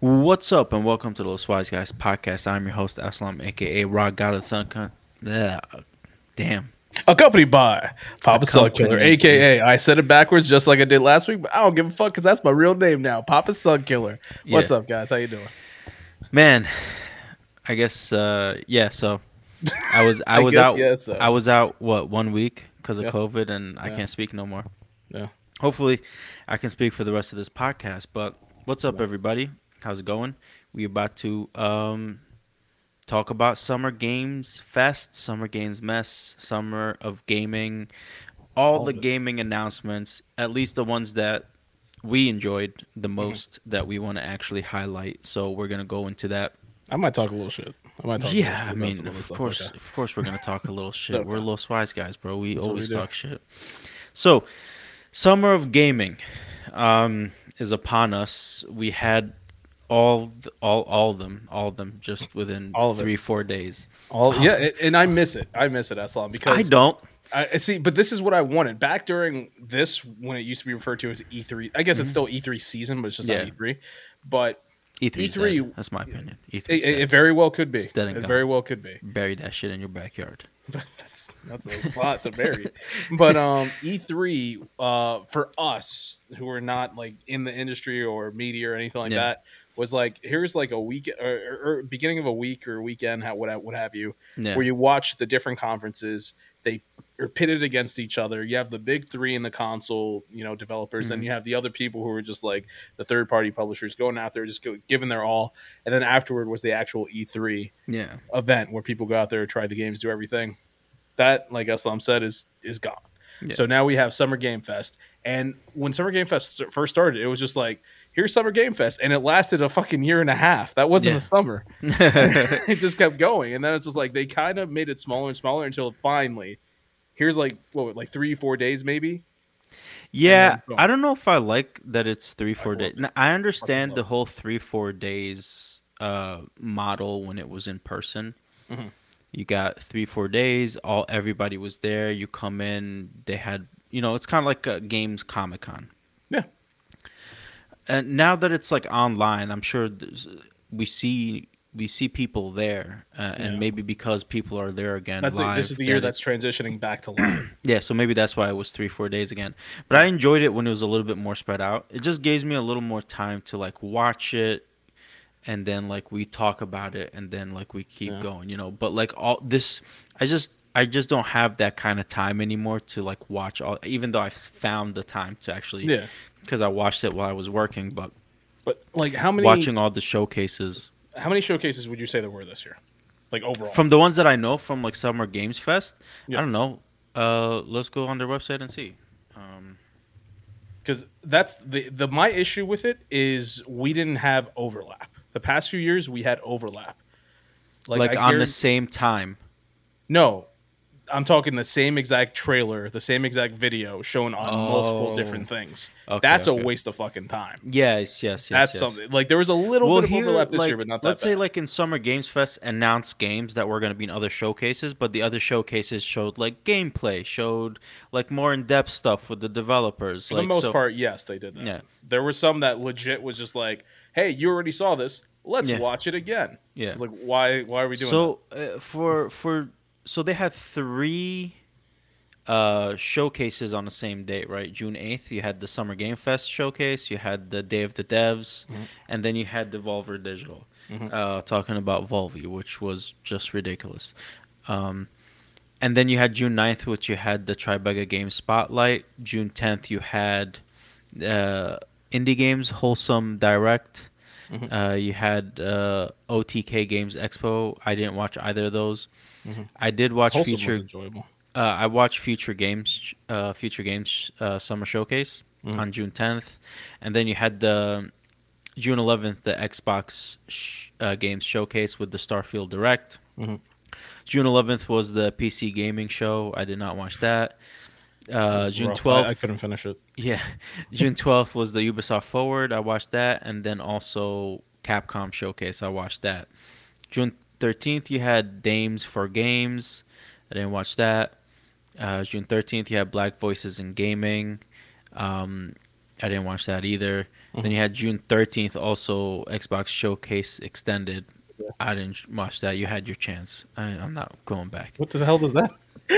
What's up, and welcome to the Los Wise Guys podcast. I'm your host, Eslam, aka Rock God of the Sun. Con- damn. Accompanied by Papa Sun Killer, aka I said it backwards just like I did last week, but I don't give a fuck because that's my real name now, Papa Sun Killer. What's Yeah. up, guys? How you doing? Man, I guess uh, yeah. So I was I I was guess, out. yeah, so. I was out what one week because of Yeah. COVID, and I can't speak no more. Yeah. Hopefully, I can speak for the rest of this podcast. But what's up, everybody? How's it going? We about to um, talk about Summer Games Fest, Summer Games Mess, Summer of Gaming, all, All the gaming announcements, at least the ones that we enjoyed the Mm-hmm. most that we want to actually highlight. So we're gonna go into that. I might talk a little shit. I might talk. a little Yeah, I mean, of course, okay. of course, we're gonna talk a little shit. We're. Los Wise guys, bro. We That's what we always talk shit. So, summer of gaming um, is upon us. We had all, all, all of them, all of them, just within All of it. three, four days. All yeah, and- I miss it. I miss it, Eslam, because I don't. I see, but this is what I wanted back during this when it used to be referred to as E3. I guess it's still E3 season, but it's just Mm-hmm. Yeah. not E3. But E3. E3 dead. That's my opinion. E3. it, it, it very well could be. It's dead and It gone. very well could be. bury that shit in your backyard. that's that's a lot to bury. But um E3 uh for us who are not like in the industry or media or anything like Yeah. that was like here's like a week or, or, beginning of a week or weekend what what have you Yeah. where you watch the different conferences they are pitted against each other you have the big 3 in the console you know developers Mm-hmm. and you have the other people who are just like the third party publishers going out there just go, giving their all and then afterward was the actual E3 yeah. event where people go out there, try the games, do everything. That, like Eslam said, is is gone. Yeah. So now we have Summer Game Fest, and when Summer Game Fest first started, it was just like here's Summer Game Fest, and it lasted a fucking year and a half. That wasn't Yeah. a summer. it just kept going, and then it's just like they kind of made it smaller and smaller until finally, here's like what like three four days maybe. Yeah. I don't know if I like that it's three, four days. it. I understand the whole three, four days uh, model when it was in person. Mhm. You got three, four days. All everybody was there. You come in. They had, you know, it's kind of like a games Comic Con. Yeah. And now that it's like online, I'm sure we see we see people there, uh, Yeah. and maybe because people are there again. That's the, live, this is the year that's transitioning back to live. yeah, so maybe that's why it was three, four days again. But I enjoyed it when it was a little bit more spread out. It just gives me a little more time to like watch it, and then like we talk about it, and then like we keep Yeah. going, you know. But like all this, I just I just don't have that kind of time anymore to like watch all. Even though I found the time to actually, yeah, because I watched it while I was working, but but like how many watching all the showcases how many showcases would you say there were this year, like overall? from the ones that I know from like Summer Games Fest. Yeah. I don't know. Uh, let's go on their website and see. Um, because that's the the my issue with it is we didn't have overlap. The past few years we had overlap. like, I on the same time. no, I'm talking the same exact trailer, the same exact video shown on multiple Oh. different things. Okay, that's okay. a waste of fucking time. Yes, yes, yes. that's yes. something like there was a little Well, bit of here, overlap this like, year, but not that. let's say like in Summer Games Fest, announced games that were going to be in other showcases, but the other showcases showed like gameplay, showed like more in depth stuff with the developers. for like, the most so- part, yes, they did that. Yeah. There were some that legit was just like, "Hey, you already saw this. Let's Yeah. watch it again." Yeah. Like, why? Why are we doing so uh, for for so they had three uh showcases on the same date right? June 8th you had the summer game fest showcase you had the day of the devs Mm-hmm. and then you had devolver digital uh talking about volvi which was just ridiculous. Um and then you had june 9th which you had the tribeca game spotlight. June 10th you had uh indie games wholesome direct Mhm. uh, you had uh, OTK Games Expo. I didn't watch either of those. Mhm. I did watch that? Wholesome was Future. enjoyable. Uh, I watched Future Games, uh, Future Games uh, Summer Showcase Mhm. on June 10th, and then you had the June 11th the Xbox sh- uh, Games Showcase with the Starfield Direct. Mhm. June 11th was the PC Gaming Show. I did not watch that. Uh, June rough. I- 12th. I couldn't finish it. Yeah, June twelfth was the Ubisoft Forward. I watched that, and then also Capcom Showcase. I watched that. June thirteenth, you had Dames for Games. I didn't watch that. Uh, June thirteenth, you had Black Voices in Gaming. Um, I didn't watch that either. Mm-hmm. Then you had June 13th, also Xbox Showcase Extended. I didn't watch that. You had your chance. I, am not going back. What the hell does that?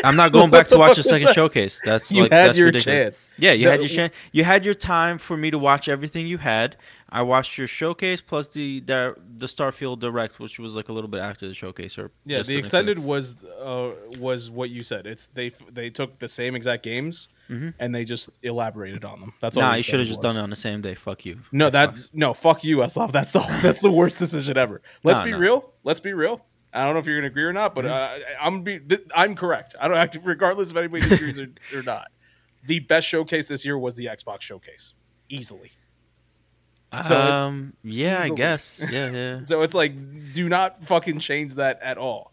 I'm not going back to watch the second showcase. That's you like had that's your ridiculous. chance. Yeah, you no, had your chance. You had your time for me to watch everything you had. I watched your showcase plus the the, the Starfield Direct, which was like a little bit after the showcase. Or yeah, the extended was uh, was what you said. It's they they took the same exact games mm-hmm. and they just elaborated on them. That's all. Nah, you should have just done it on the same day. Fuck you. No, Xbox. that no, fuck you, Eslov. That's the that's the worst decision ever. Let's nah, be nah. real. Let's be real. I don't know if you're gonna agree or not, but mm-hmm. uh, I'm be I'm correct. I don't have to, regardless if anybody disagrees or, or not. The best showcase this year was the Xbox showcase, easily. So um, yeah, easily. I guess. Yeah, yeah. so it's like, do not fucking change that at all.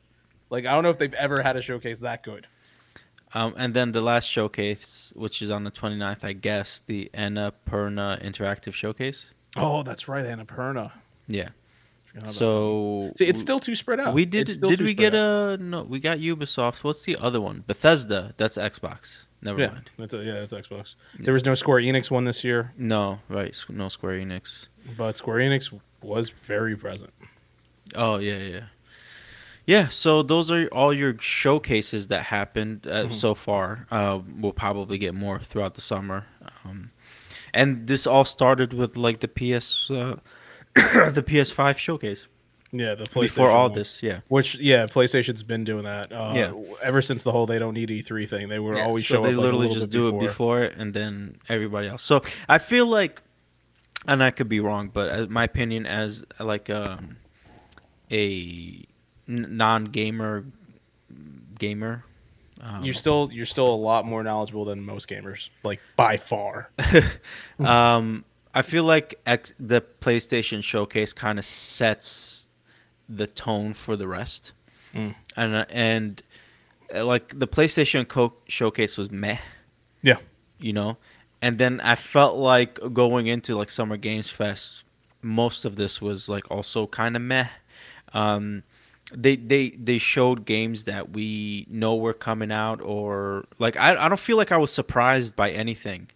Like, I don't know if they've ever had a showcase that good. Um, and then the last showcase, which is on the 29th, I guess, the Annapurna Interactive Showcase. Oh, that's right, Annapurna. Yeah. So See, it's still too spread out. We did. Did we get out. a no? We got Ubisoft. What's the other one? Bethesda. That's Xbox. Never yeah, mind. That's a, yeah, that's Xbox. There was no Square Enix one this year. No, right. No Square Enix. But Square Enix was very present. Oh yeah, yeah, yeah. So those are all your showcases that happened uh, mm-hmm. so far. Uh, we'll probably get more throughout the summer. Um, and this all started with like the PS, uh, the PS5 showcase. Yeah, the PlayStation before all one. this, yeah. Which yeah, PlayStation's been doing that. Uh, yeah. Ever since the whole they don't need E3 thing, they were yeah, always so show they up. literally like just do before. it before it, and then everybody else. So I feel like, and I could be wrong, but uh, my opinion as like um, a non-gamer gamer. Um, you're still you're still a lot more knowledgeable than most gamers, like by far. um, I feel like X, the PlayStation Showcase kind of sets the tone for the rest. Mm. And uh, and uh, like the PlayStation Co- showcase was meh. Yeah. You know, and then I felt like going into like Summer Games Fest, most of this was like also kind of meh. Um, they they they showed games that we know were coming out, or like I I don't feel like I was surprised by anything.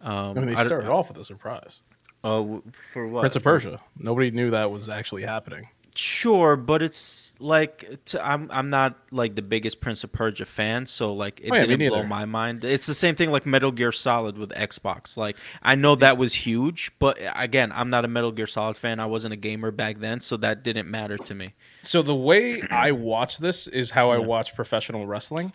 Um, I mean, they started off with a surprise. Oh, uh, for what? Prince of Persia. Nobody knew that was actually happening. Sure, but it's like to, I'm I'm not like the biggest Prince of Persia fan, so like it oh, yeah, didn't blow my mind. It's the same thing like Metal Gear Solid with Xbox. Like I know that was huge, but uh, again, I'm not a Metal Gear Solid fan. I wasn't a gamer back then, so that didn't matter to me. So the way I watch this is how I watch professional wrestling,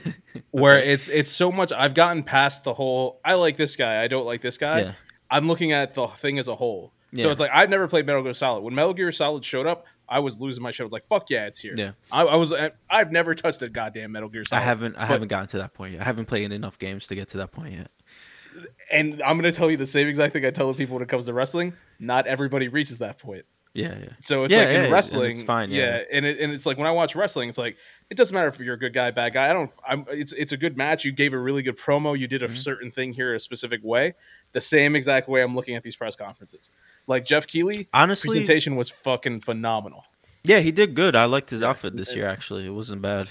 where it's it's so much. I've gotten past the whole I like this guy, I don't like this guy. Yeah. I'm looking at the thing as a whole. Yeah. So it's like I've never played Metal Gear Solid. When Metal Gear Solid showed up, I was losing my shit. I was like, "Fuck yeah, it's here." Yeah, I, I was. I've never touched a goddamn Metal Gear Solid. I haven't. I but, haven't gotten to that point yet. I haven't played enough games to get to that point yet. And I'm gonna tell you the same exact thing I tell the people when it comes to wrestling. Not everybody reaches that point. Yeah, yeah. So it's yeah, like yeah, in wrestling, it's fine. Yeah, yeah. and it, and it's like when I watch wrestling, it's like it doesn't matter if you're a good guy, bad guy. I don't. I'm. It's it's a good match. You gave a really good promo. You did a mm-hmm. certain thing here a specific way. The same exact way I'm looking at these press conferences. Like Geoff Keighley, honestly, presentation was fucking phenomenal. Yeah, he did good. I liked his outfit this year. Actually, it wasn't bad.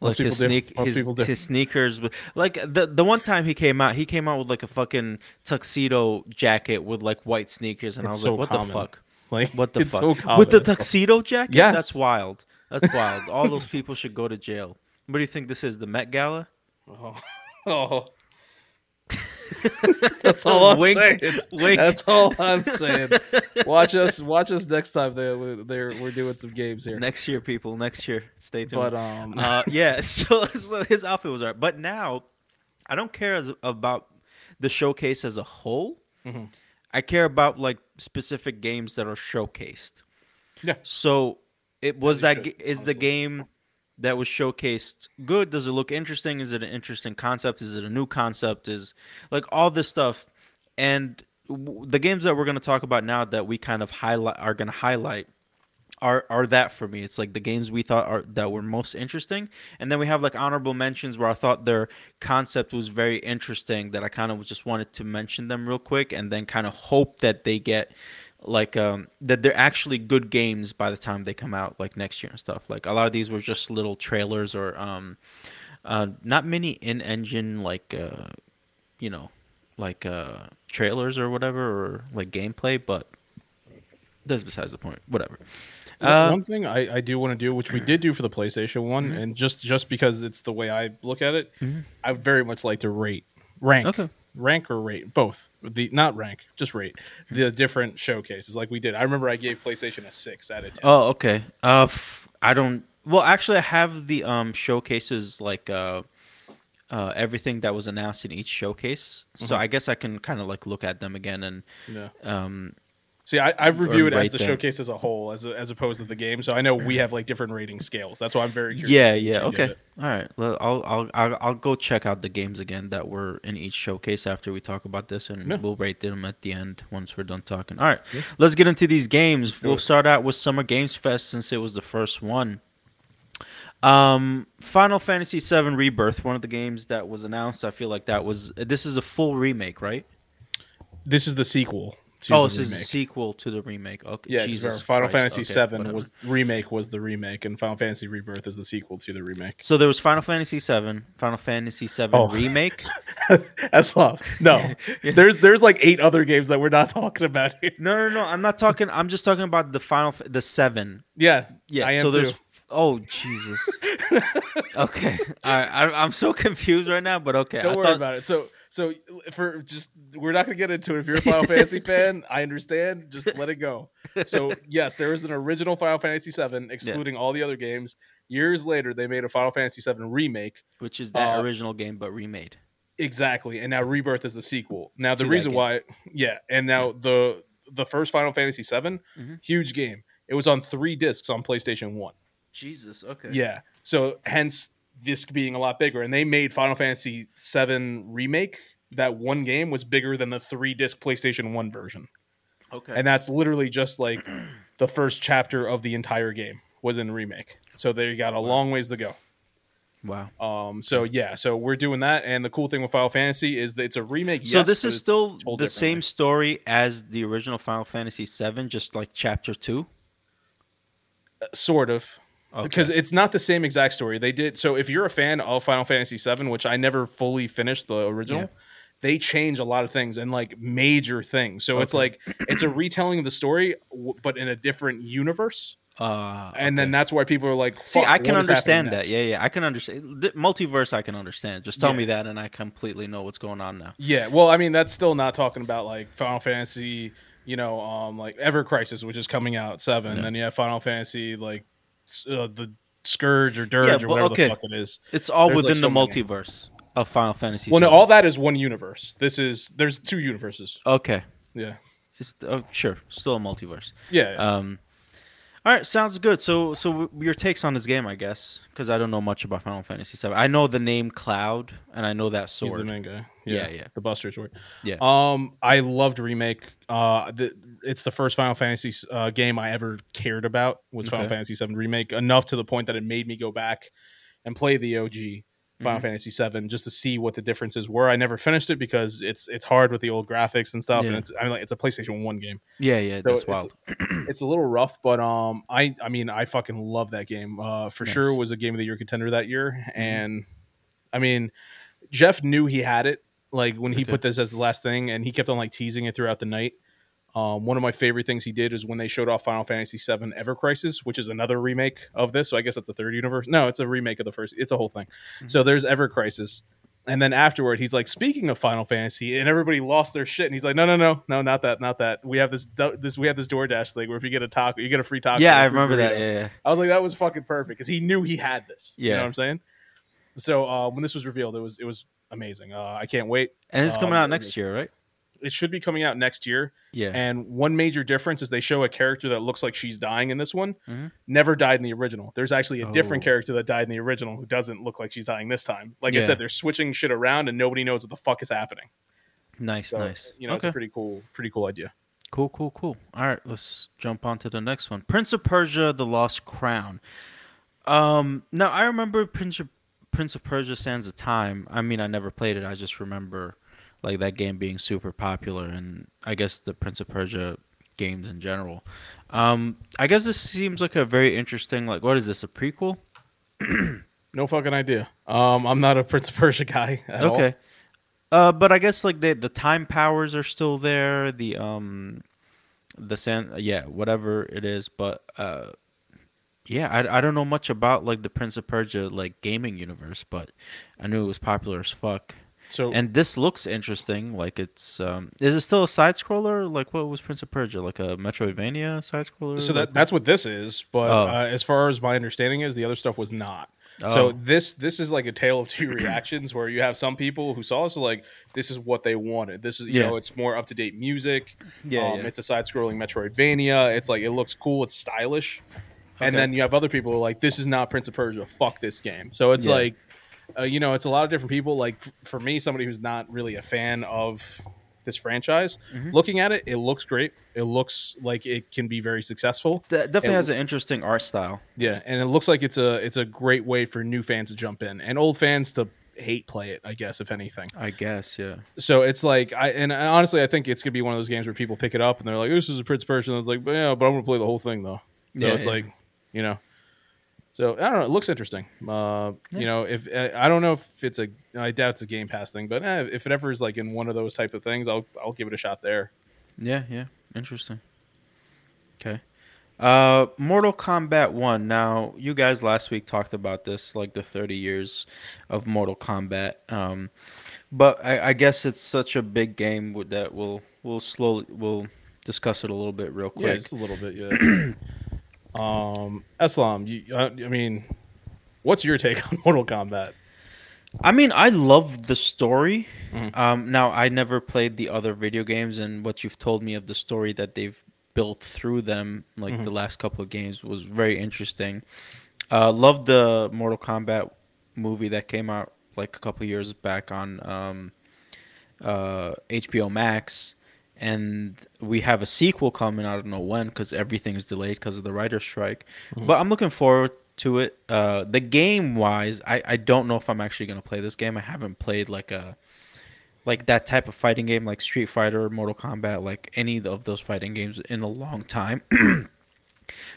Like his sneak, his, his, sneakers. Like the the one time he came out, he came out with like a fucking tuxedo jacket with like white sneakers, and it's I was so like, "What common. the fuck? Like what the fuck so with the tuxedo jacket? Yes, that's wild. That's wild. All those people should go to jail. What do you think this is? The Met Gala? Oh, oh. That's all I'm wink, saying. Wink. That's all I'm saying. Watch us. Watch us next time. They they're we're doing some games here. Next year, people. Next year. Stay tuned. But um, uh, yeah. So so his outfit was alright. But now, I don't care as, about the showcase as a whole. Mm-hmm. I care about like specific games that are showcased. Yeah. So it was that should, is honestly. the game that was showcased good? Does it look interesting? Is it an interesting concept? Is it a new concept? Is like all this stuff, and w- the games that we're going to talk about now that we kind of highlight are going to highlight are are that for me. It's like the games we thought are that were most interesting, and then we have like honorable mentions where I thought their concept was very interesting that I kind of just wanted to mention them real quick, and then kind of hope that they get like um, that they're actually good games by the time they come out like next year and stuff like a lot of these were just little trailers or um, uh, not many in engine like uh, you know like uh trailers or whatever or like gameplay, but that's besides the point. Whatever. Uh, one thing I, I do want to do, which we did do for the PlayStation One, mm-hmm. and just just because it's the way I look at it, mm-hmm. I very much like to rate rank. Okay. Rank or rate both the not rank just rate the different showcases like we did. I remember I gave PlayStation a six out of ten. Oh, okay. Uh, I don't. Well, actually, I have the um showcases like uh uh, everything that was announced in each showcase. Mm-hmm. So I guess I can kind of like look at them again and yeah. um, See, I, I review it as the showcase as a whole, as a, as opposed to the game. So I know we have like different rating scales. That's why I'm very curious. Yeah, yeah, okay, all right. I'll, I'll I'll I'll go check out the games again that were in each showcase after we talk about this, and we'll rate them at the end once we're done talking. All right, yeah. let's get into these games. We'll start out with Summer Games Fest since it was the first one. Um, Final Fantasy VII Rebirth, one of the games that was announced. I feel like that was this is a full remake, right? This is the sequel. Oh, this remake. is a sequel to the remake. Okay, yeah. Jesus Final Christ. Fantasy okay, VII whatever. was remake was the remake, and Final Fantasy Rebirth is the sequel to the remake. So there was Final Fantasy VII, Final Fantasy VII oh. remake. That's love. No, yeah. there's there's like eight other games that we're not talking about here. No, no, no. I'm not talking. I'm just talking about the Final the seven. Yeah, yeah. I am so there's. Oh Jesus. okay, I, I'm so confused right now, but okay. Don't I worry thought... about it. So, so for just we're not gonna get into it. If you're a Final Fantasy fan, I understand. Just let it go. So yes, there was an original Final Fantasy VII, excluding yeah. all the other games. Years later, they made a Final Fantasy VII remake, which is that uh, original game but remade. Exactly, and now Rebirth is the sequel. Now the reason why, yeah, and now the the first Final Fantasy VII, mm-hmm. huge game. It was on three discs on PlayStation One. Jesus. Okay. Yeah. So hence this being a lot bigger, and they made Final Fantasy VII remake. That one game was bigger than the three disc PlayStation One version. Okay. And that's literally just like the first chapter of the entire game was in remake. So they got a wow. long ways to go. Wow. Um. So yeah. So we're doing that, and the cool thing with Final Fantasy is that it's a remake. So yes, this is still the same story as the original Final Fantasy VII, just like chapter two. Uh, sort of. Okay. Because it's not the same exact story. They did so. If you're a fan of Final Fantasy VII, which I never fully finished the original, yeah. they change a lot of things and like major things. So okay. it's like it's a retelling of the story, but in a different universe. Uh, okay. and then that's why people are like, "See, I can understand that. Yeah, yeah, I can understand the multiverse. I can understand. Just tell yeah. me that, and I completely know what's going on now. Yeah, well, I mean, that's still not talking about like Final Fantasy, you know, um, like Ever Crisis, which is coming out seven. Yeah. Then you have Final Fantasy like uh, the Scourge or Dirge yeah, or whatever okay. the fuck it is. It's all there's within like the multiverse of Final Fantasy. Well, no, all that is one universe. This is there's two universes. Okay. Yeah. It's, oh, sure, still a multiverse. Yeah. yeah. Um, all right, sounds good. So, so your takes on this game, I guess, because I don't know much about Final Fantasy VII. I know the name Cloud, and I know that sword. He's the main guy. Yeah, yeah, yeah. the Buster sword. Yeah. Um, I loved remake. Uh, the, it's the first Final Fantasy uh, game I ever cared about was okay. Final Fantasy VII remake. Enough to the point that it made me go back and play the OG. Final mm-hmm. Fantasy VII just to see what the differences were. I never finished it because it's it's hard with the old graphics and stuff, yeah. and it's I mean like it's a PlayStation One game. Yeah, yeah, so that's wild. It's, it's, a little rough, but um, I I mean I fucking love that game. Uh, for nice. sure was a game of the year contender that year, mm-hmm. and I mean Geoff knew he had it like when he okay. put this as the last thing, and he kept on like teasing it throughout the night. Um, one of my favorite things he did is when they showed off Final Fantasy VII Ever Crisis, which is another remake of this. So I guess that's a third universe. No, it's a remake of the first. It's a whole thing. Mm-hmm. So there's Ever Crisis, and then afterward, he's like, speaking of Final Fantasy, and everybody lost their shit. And he's like, no, no, no, no, not that, not that. We have this, this, we have this DoorDash thing where if you get a taco, you get a free taco. Yeah, I remember that. Yeah, yeah, I was like, that was fucking perfect because he knew he had this. Yeah, you know what I'm saying. So uh, when this was revealed, it was it was amazing. Uh, I can't wait. And it's coming um, out next year, right? It should be coming out next year. Yeah. And one major difference is they show a character that looks like she's dying in this one. Mm-hmm. Never died in the original. There's actually a oh. different character that died in the original who doesn't look like she's dying this time. Like yeah. I said, they're switching shit around and nobody knows what the fuck is happening. Nice, so, nice. You know, okay. it's a pretty cool, pretty cool idea. Cool, cool, cool. All right, let's jump on to the next one. Prince of Persia: The Lost Crown. Um, now I remember Prince of Prince of Persia: Sands of Time. I mean, I never played it. I just remember like that game being super popular, and I guess the Prince of Persia games in general. Um, I guess this seems like a very interesting. Like, what is this? A prequel? no fucking idea. Um, I'm not a Prince of Persia guy at okay. Uh, but I guess like the the time powers are still there. The um, the sand, yeah, whatever it is. But uh, yeah, I I don't know much about like the Prince of Persia like gaming universe, but I knew it was popular as fuck. So and this looks interesting. Like it's um, is it still a side scroller? Like what was Prince of Persia? Like a Metroidvania side scroller? So that that's what this is. But oh. uh, as far as my understanding is, the other stuff was not. Oh. So this this is like a tale of two reactions where you have some people who saw this like this is what they wanted. This is you yeah. know it's more up to date music. Yeah, um, yeah, it's a side scrolling Metroidvania. It's like it looks cool. It's stylish. Okay. And then you have other people like this is not Prince of Persia. Fuck this game. So it's yeah. like uh, you know it's a lot of different people. Like f- for me, somebody who's not really a fan of this franchise. Mm-hmm. Looking at it, it looks great. It looks like it can be very successful. That definitely has an interesting art style. Yeah, and it looks like it's a it's a great way for new fans to jump in and old fans to hate play it. I guess if anything. I guess yeah. So it's like I and honestly I think it's gonna be one of those games where people pick it up and they're like, "This is a Prince Persia." And it's like, but yeah, but I'm gonna play the whole thing though. So yeah, it's yeah. like, you know. So I don't know. It looks interesting. Uh, yeah. You know, if uh, I don't know if it's a, I doubt it's a Game Pass thing, but eh, if it ever is like in one of those type of things, I'll I'll give it a shot there. Yeah, yeah, interesting. Okay, uh, Mortal Kombat One. Now, you guys last week talked about this, like the 30 years of Mortal Kombat. Um, but I, I guess it's such a big game that we'll we'll slowly we'll discuss it a little bit real quick. Yeah, just a little bit. Yeah. Um, Eslam, you, uh, I mean, what's your take on Mortal Kombat? I mean, I love the story. Mm-hmm. Um, now, I never played the other video games, and what you've told me of the story that they've built through them, like mm-hmm. the last couple of games, was very interesting. Uh, loved the Mortal Kombat movie that came out like a couple years back on um, uh, HBO Max and we have a sequel coming. I don't know when because everything is delayed because of the writer's strike. Mm-hmm. But I'm looking forward to it. Uh, the game wise, I, I don't know if I'm actually gonna play this game. I haven't played like a like that type of fighting game like Street Fighter, Mortal Kombat, like any of those fighting games in a long time.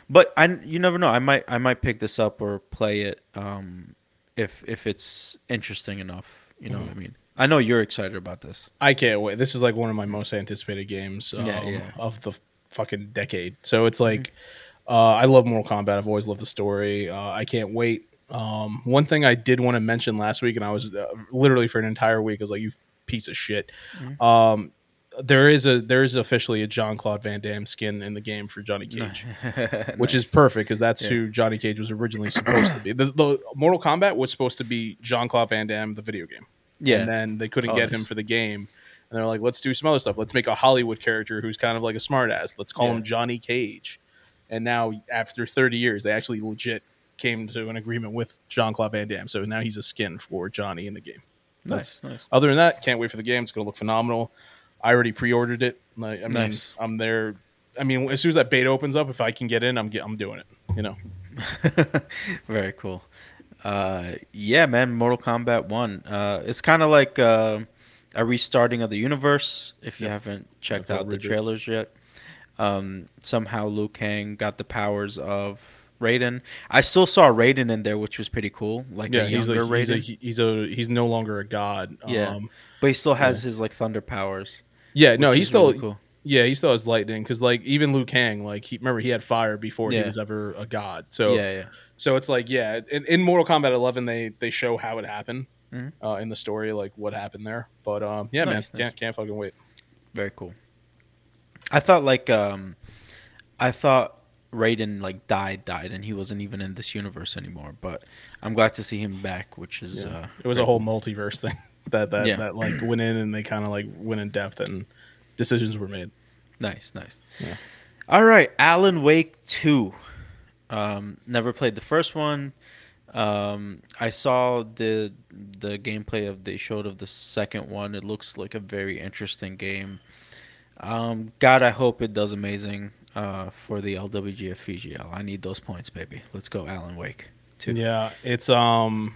but I you never know. I might I might pick this up or play it um, if if it's interesting enough. You know mm-hmm. what I mean? I know you're excited about this. I can't wait. This is like one of my most anticipated games um, yeah, yeah. of the fucking decade. So it's like, mm-hmm. uh, I love Mortal Kombat. I've always loved the story. Uh, I can't wait. Um, one thing I did want to mention last week, and I was uh, literally for an entire week, I was like, "You piece of shit." Mm-hmm. Um, there is a there is officially a Jean Claude Van Damme skin in the game for Johnny Cage, nice. which is perfect because that's yeah. who Johnny Cage was originally supposed to be. The, the Mortal Kombat was supposed to be Jean Claude Van Damme, the video game. Yeah. And then they couldn't oh, get him for the game. And they're like, let's do some other stuff. Let's make a Hollywood character who's kind of like a smartass. Let's call yeah. him Johnny Cage. And now, after 30 years, they actually legit came to an agreement with Jean Claude Van Damme. So now he's a skin for Johnny in the game. That's nice, nice. Other than that, can't wait for the game. It's going to look phenomenal. I already pre-ordered it. Like, I mean, nice. I'm there. I mean, as soon as that beta opens up, if I can get in, I'm get, I'm doing it. You know. Very cool. Uh, yeah, man, Mortal Kombat One. Uh, it's kind of like uh, a restarting of the universe. If you yeah. haven't checked That's out the trailers yet, um, somehow Liu Kang got the powers of Raiden. I still saw Raiden in there, which was pretty cool. Like yeah, he's a, Raiden. He's a, he's a he's no longer a god. Yeah, um, but he still has yeah. his like thunder powers. Yeah, no, he's still really cool. Yeah, he still has lightning because like even Liu Kang, like he remember he had fire before yeah. he was ever a god. So yeah, yeah. So it's like, yeah, in, in Mortal Kombat 11, they they show how it happened mm-hmm. uh, in the story, like what happened there. But um, yeah, nice, man, nice. can't can't fucking wait. Very cool. I thought like um, I thought Raiden like died, died, and he wasn't even in this universe anymore. But I'm glad to see him back, which is yeah. uh, it was a whole multiverse thing that that yeah. that like went in and they kind of like went in depth and decisions were made. Nice, nice. Yeah. All right, Alan Wake two. Um, never played the first one. Um, I saw the the gameplay of they showed of the second one. It looks like a very interesting game. Um, God, I hope it does amazing uh, for the LWGF FGL. I need those points, baby. Let's go, Alan Wake. Too. Yeah, it's um.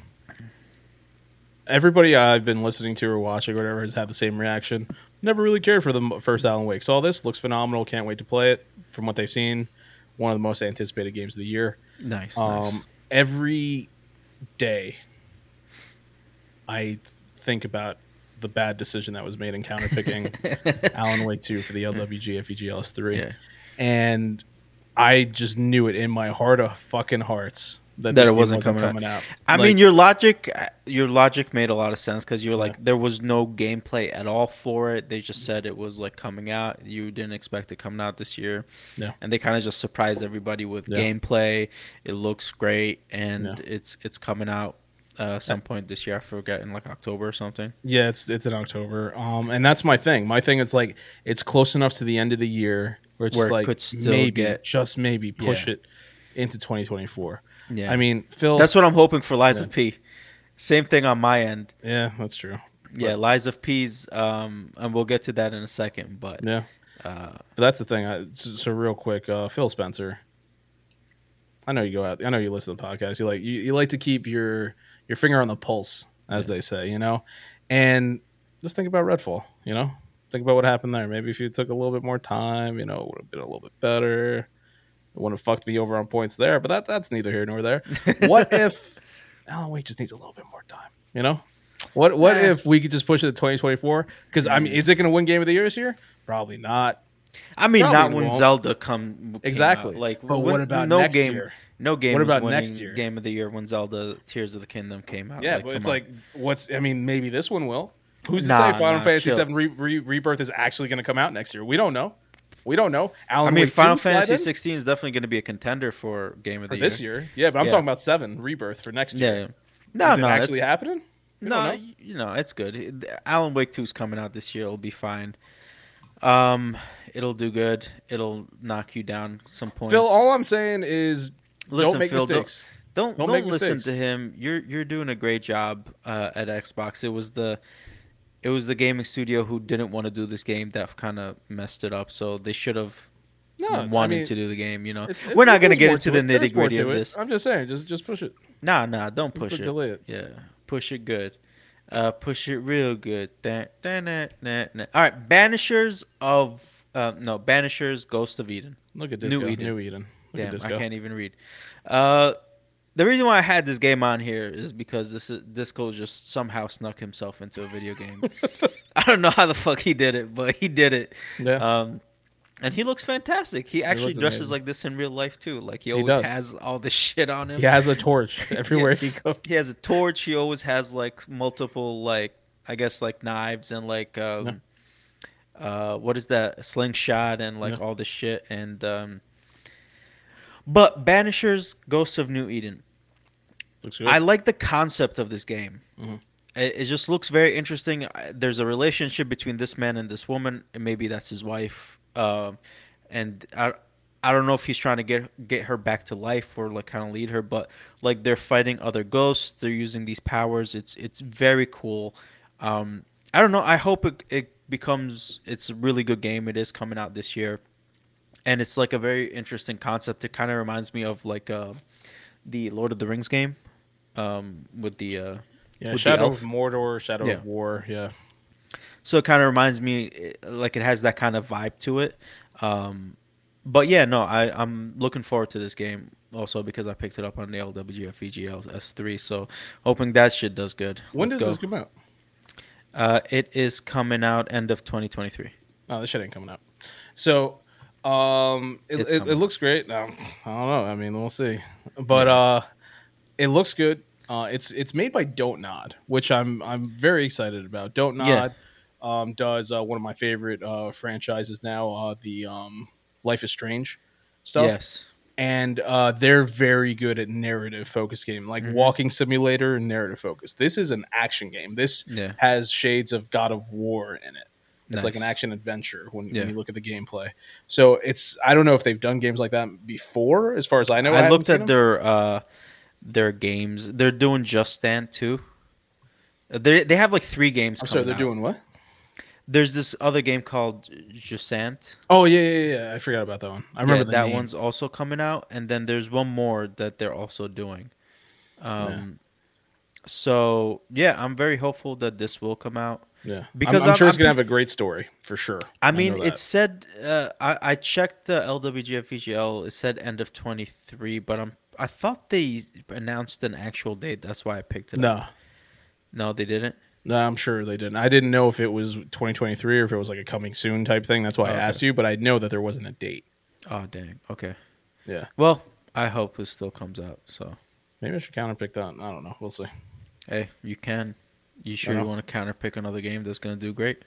Everybody I've been listening to or watching, or whatever, has had the same reaction. Never really cared for the first Alan Wake. Saw this, looks phenomenal. Can't wait to play it. From what they've seen, one of the most anticipated games of the year. Nice. Um, nice. Every day, I think about the bad decision that was made in counterpicking Alan Wake 2 for the LWG FEGLS 3. Yeah. And I just knew it in my heart of fucking hearts that, that it wasn't, wasn't coming, coming, out. I like, mean, your logic, your logic made a lot of sense because you're like, there was no gameplay at all for it. They just said it was like coming out. You didn't expect it coming out this year. Yeah. And they kind of just surprised everybody with yeah. gameplay. It looks great, and yeah. it's it's coming out uh, some point this year. I forget in like October or something. Yeah, it's it's in October. Um, and that's my thing. My thing is like it's close enough to the end of the year where it's where just like maybe, get, just maybe push yeah. it into 2024. Yeah, I mean, Phil. That's what I'm hoping for Lies yeah. of P. Same thing on my end. Yeah, that's true. But, yeah, Lies of P's, um, and we'll get to that in a second. But yeah, uh, but that's the thing. I, so, so, real quick, uh, Phil Spencer. I know you go out. I know you listen to the podcast. You like you, you like to keep your your finger on the pulse, as yeah. they say, you know. And just think about Redfall, you know. Think about what happened there. Maybe if you took a little bit more time, you know, it would have been a little bit better. It wouldn't have fucked me over on points there, but that that's neither here nor there. what if oh, Alan Wake just needs a little bit more time? You know, what what if we could just push it to 2024? Because I mean, is it going to win Game of the Year this year? Probably not. I mean, Probably not when won't. Zelda come exactly. Out. Like, but what about no next game, year? No game. What about next year? Game of the year when Zelda Tears of the Kingdom came out. Yeah, like, but it's on. like, what's? I mean, maybe this one will. Who's nah, to say Final nah, Fantasy VII Re- Re- Rebirth is actually going to come out next year? We don't know. We don't know. Alan I mean, Wake Final Fantasy 16 is definitely going to be a contender for Game of the Year this year. Yeah, but I'm yeah. talking about Seven Rebirth for next year. Yeah. No, is no, it actually happening? no, know. you know, it's good. Alan Wake 2 is coming out this year. It'll be fine. Um, it'll do good. It'll knock you down some points. Phil, all I'm saying is Listen, don't make Phil, mistakes. Don't don't, don't, don't listen mistakes. to him. You're you're doing a great job uh, at Xbox. It was the it was the gaming studio who didn't want to do this game that kind of messed it up. So they should have no, wanted I mean, to do the game. You know, it's, we're not going to get into the nitty gritty of this. I'm just saying, just just push it. Nah, nah, don't push it. Delay it. Yeah, push it good. Uh, push it real good. Da, da, da, da, da. All right, Banishers of uh, no Banishers Ghost of Eden. Look at this New Eden. New Eden. Look Damn, I can't even read. Uh, the reason why I had this game on here is because this Disco just somehow snuck himself into a video game. I don't know how the fuck he did it, but he did it. Yeah. Um, and he looks fantastic. He actually he dresses amazing. like this in real life too. Like he always he has all this shit on him. He has a torch everywhere he goes. He has a torch. He always has like multiple like I guess like knives and like um, uh, what is that slingshot and like yeah. all this shit and um, but Banishers Ghosts of New Eden. Looks good. I like the concept of this game. Mm-hmm. It, it, just looks very interesting. There's a relationship between this man and this woman, and maybe that's his wife. Uh, and I, I don't know if he's trying to get get her back to life or like kind of lead her, but like they're fighting other ghosts. They're using these powers. It's it's very cool. Um, I don't know. I hope it, it becomes it's a really good game. It is coming out this year, and it's like a very interesting concept. It kind of reminds me of like uh, the Lord of the Rings game, um, with the uh, yeah with Shadow of Mordor, Shadow yeah. of War, yeah. So it kind of reminds me like it has that kind of vibe to it. Um, but yeah, no, I I'm looking forward to this game also because I picked it up on the LWGF VGL S3. So hoping that shit does good. When Let's does go. this come out? Uh, it is coming out end of 2023. Oh, this shit ain't coming out. So, um, it, it, it, looks great. Um, I don't know. I mean, we'll see. But uh, it looks good. Uh, it's it's made by Don't Nod, which I'm I'm very excited about. Don't Nod yeah. um, does uh, one of my favorite uh, franchises now, uh, the um, Life is Strange stuff. Yes and uh, they're very good at narrative focus game, like mm-hmm. walking simulator and narrative focus. This is an action game. This yeah. has shades of God of War in it. It's nice. like an action adventure when, yeah. when, you look at the gameplay. So it's I don't know if they've done games like that before. As far as I know, I, I looked at their uh, their games. They're doing Jusant too. They they have like three games. I'm sorry, they're out. doing what? There's this other game called Jusant. Oh yeah, yeah, yeah. I forgot about that one. I remember yeah, that name. one's also coming out, and then there's one more that they're also doing. Um, yeah. so yeah, I'm very hopeful that this will come out. Yeah, because I'm, I'm sure I'm, it's gonna have a great story for sure. I mean, I it said uh, I, I checked the LWGF VGL. It said end of 23, but I'm I thought they announced an actual date. That's why I picked it. No, up. no, they didn't. No, I'm sure they didn't. I didn't know if it was 2023 or if it was like a coming soon type thing. That's why oh, I okay. asked you, but I know that there wasn't a date. Oh dang. Okay. Yeah. Well, I hope it still comes out. So maybe I should counterpick that. I don't know. We'll see. Hey, you can. You sure you want to counterpick another game that's going to do great?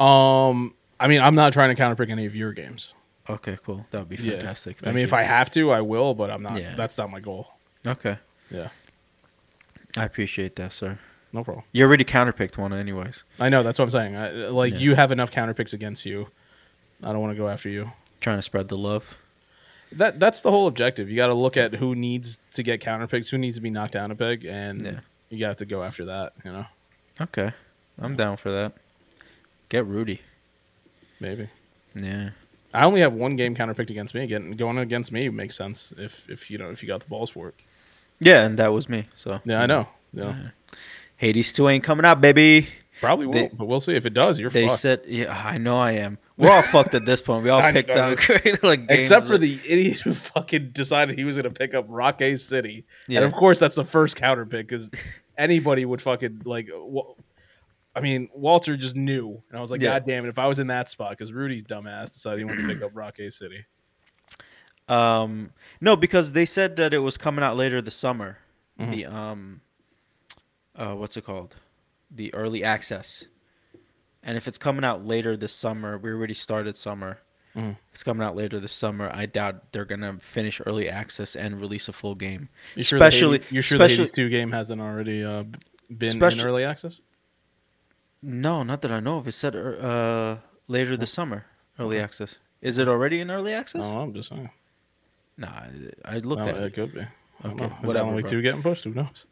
Um, I mean, I'm not trying to counterpick any of your games. Okay, cool. That would be fantastic. Yeah. I mean, you. if I have to, I will, but I'm not. Yeah. That's not my goal. Okay. Yeah. I appreciate that, sir. No problem. You already counterpicked one, anyways. I know. That's what I'm saying. I, like yeah. you have enough counterpicks against you. I don't want to go after you. Trying to spread the love. That that's the whole objective. You got to look at who needs to get counterpicks, who needs to be knocked down a peg, and you got to go after that. You know. Okay, I'm down for that. Get Rudy. Maybe. Yeah. I only have one game counterpicked against me. Again, going against me makes sense if if you know if you got the balls for it. Yeah, and that was me. So yeah, I know. Yeah. Hades two ain't coming out, baby. Probably won't, they, but we'll see. If it does, you're. They fucked. said, "Yeah, I know I am." We're all fucked at this point. We all picked out like except for the idiot who fucking decided he was going to pick up Rock-A City, yeah. and of course that's the first counter pick because anybody would fucking like. I mean, Walter just knew, and I was like, yeah. God damn it! If I was in that spot, because Rudy's dumbass decided he wanted to pick up Rock-A City. Um, no, because they said that it was coming out later this summer. Mm-hmm. The um, uh, what's it called? The early access. And if it's coming out later this summer, we already started summer. Mm-hmm. It's coming out later this summer. I doubt they're gonna finish early access and release a full game. You sure especially, Hades, you're sure especially, the Hades two game hasn't already uh, been in early access? No, not that I know of. It said uh, later this summer, early okay. access. Is it already in early access? No, I'm just saying. Nah, I, I looked well, at it. It could be. Okay, whatever. Only two getting pushed. Who knows?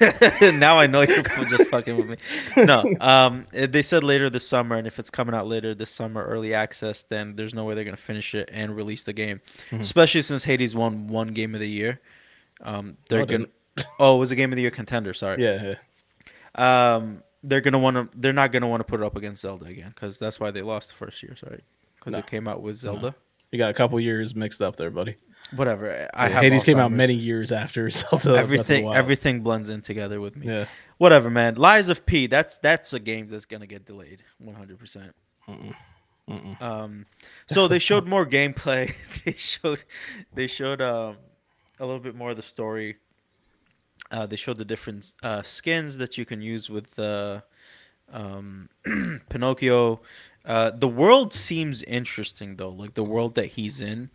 now I know you're just fucking with me. No, um, they said later this summer, and if it's coming out later this summer, early access, then there's no way they're gonna finish it and release the game. Mm-hmm. Especially since Hades won one game of the year. Um, they're oh, gonna. oh, it was a game of the year contender. Sorry. Yeah. yeah. Um, they're gonna want to. They're not gonna want to put it up against Zelda again because that's why they lost the first year. Sorry, because no. it came out with Zelda. No. You got a couple years mixed up there, buddy. Whatever. I yeah, Hades Alzheimer's. came out many years after Zelda. Everything, everything blends in together with me. Yeah. Whatever, man. Lies of P. That's that's a game that's gonna get delayed, one hundred percent. Um, so they showed more gameplay. they showed, they showed um, a little bit more of the story. Uh, they showed the different uh, skins that you can use with uh, um, Pinocchio. Uh, the world seems interesting though, like the world that he's in.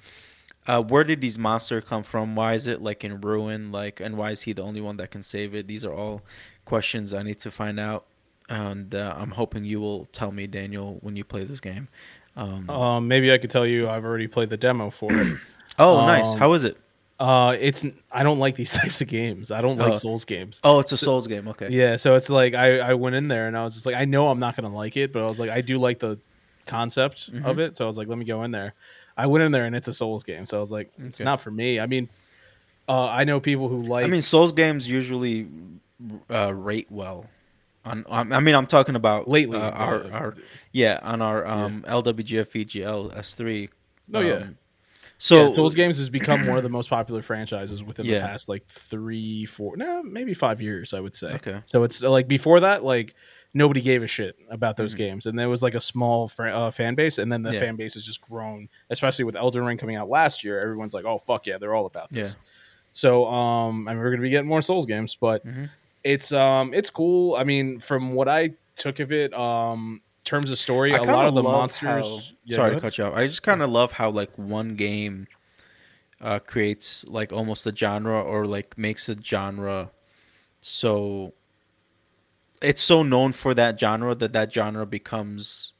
Uh, where did these monsters come from? Why is it like in ruin? Like, and why is he the only one that can save it? These are all questions I need to find out, and uh, I'm hoping you will tell me, Daniel, when you play this game. Um, um maybe I could tell you I've already played the demo for it. oh, um, nice. How is it? Uh, it's I don't like these types of games. I don't like oh. Souls games. Oh, it's a Souls game. Okay. Yeah, so it's like I I went in there and I was just like I know I'm not gonna like it, but I was like I do like the concept mm-hmm. of it, so I was like let me go in there. I went in there and it's a Souls game, so I was like, it's not for me. I mean, uh, I know people who like. I mean, Souls games usually uh, rate well. On, I mean, I'm talking about lately. Uh, our, our, yeah, on our um, yeah. LWGF VGL S3. Oh um, yeah. So yeah, Souls games has become one of the most popular franchises within yeah. the past like three, four, no, maybe five years. I would say. Okay. So it's like before that, like nobody gave a shit about those mm-hmm. games, and there was like a small fr- uh, fan base, and then the yeah. fan base has just grown, especially with Elden Ring coming out last year. Everyone's like, "Oh fuck yeah, they're all about this." Yeah. So, um, I mean, we're gonna be getting more Souls games, but mm-hmm. it's um, it's cool. I mean, from what I took of it, um, terms of story, a lot of the monsters. How, yeah, sorry to cut you off. I just kind of love how like one game uh, creates like almost a genre or like makes a genre so it's so known for that genre that that genre becomes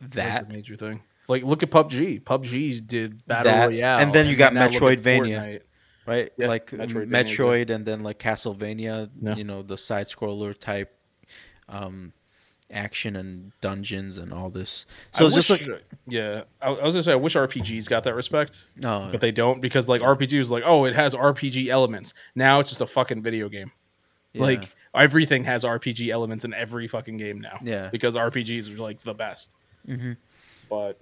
that like major thing. Like look at PUBG. PUBG's did battle that, royale, and then you got Metroidvania, right? Yeah, like Metroid, and then like Castlevania. Yeah. You know the side scroller type. Um, action and dungeons and all this. So I it's wish, just like yeah, I, I, was gonna say I wish RPGs got that respect. No, but they don't because like RPGs like oh it has RPG elements. Now it's just a fucking video game. Yeah. Like everything has RPG elements in every fucking game now. Yeah. Because RPGs are like the best. Mm-hmm. But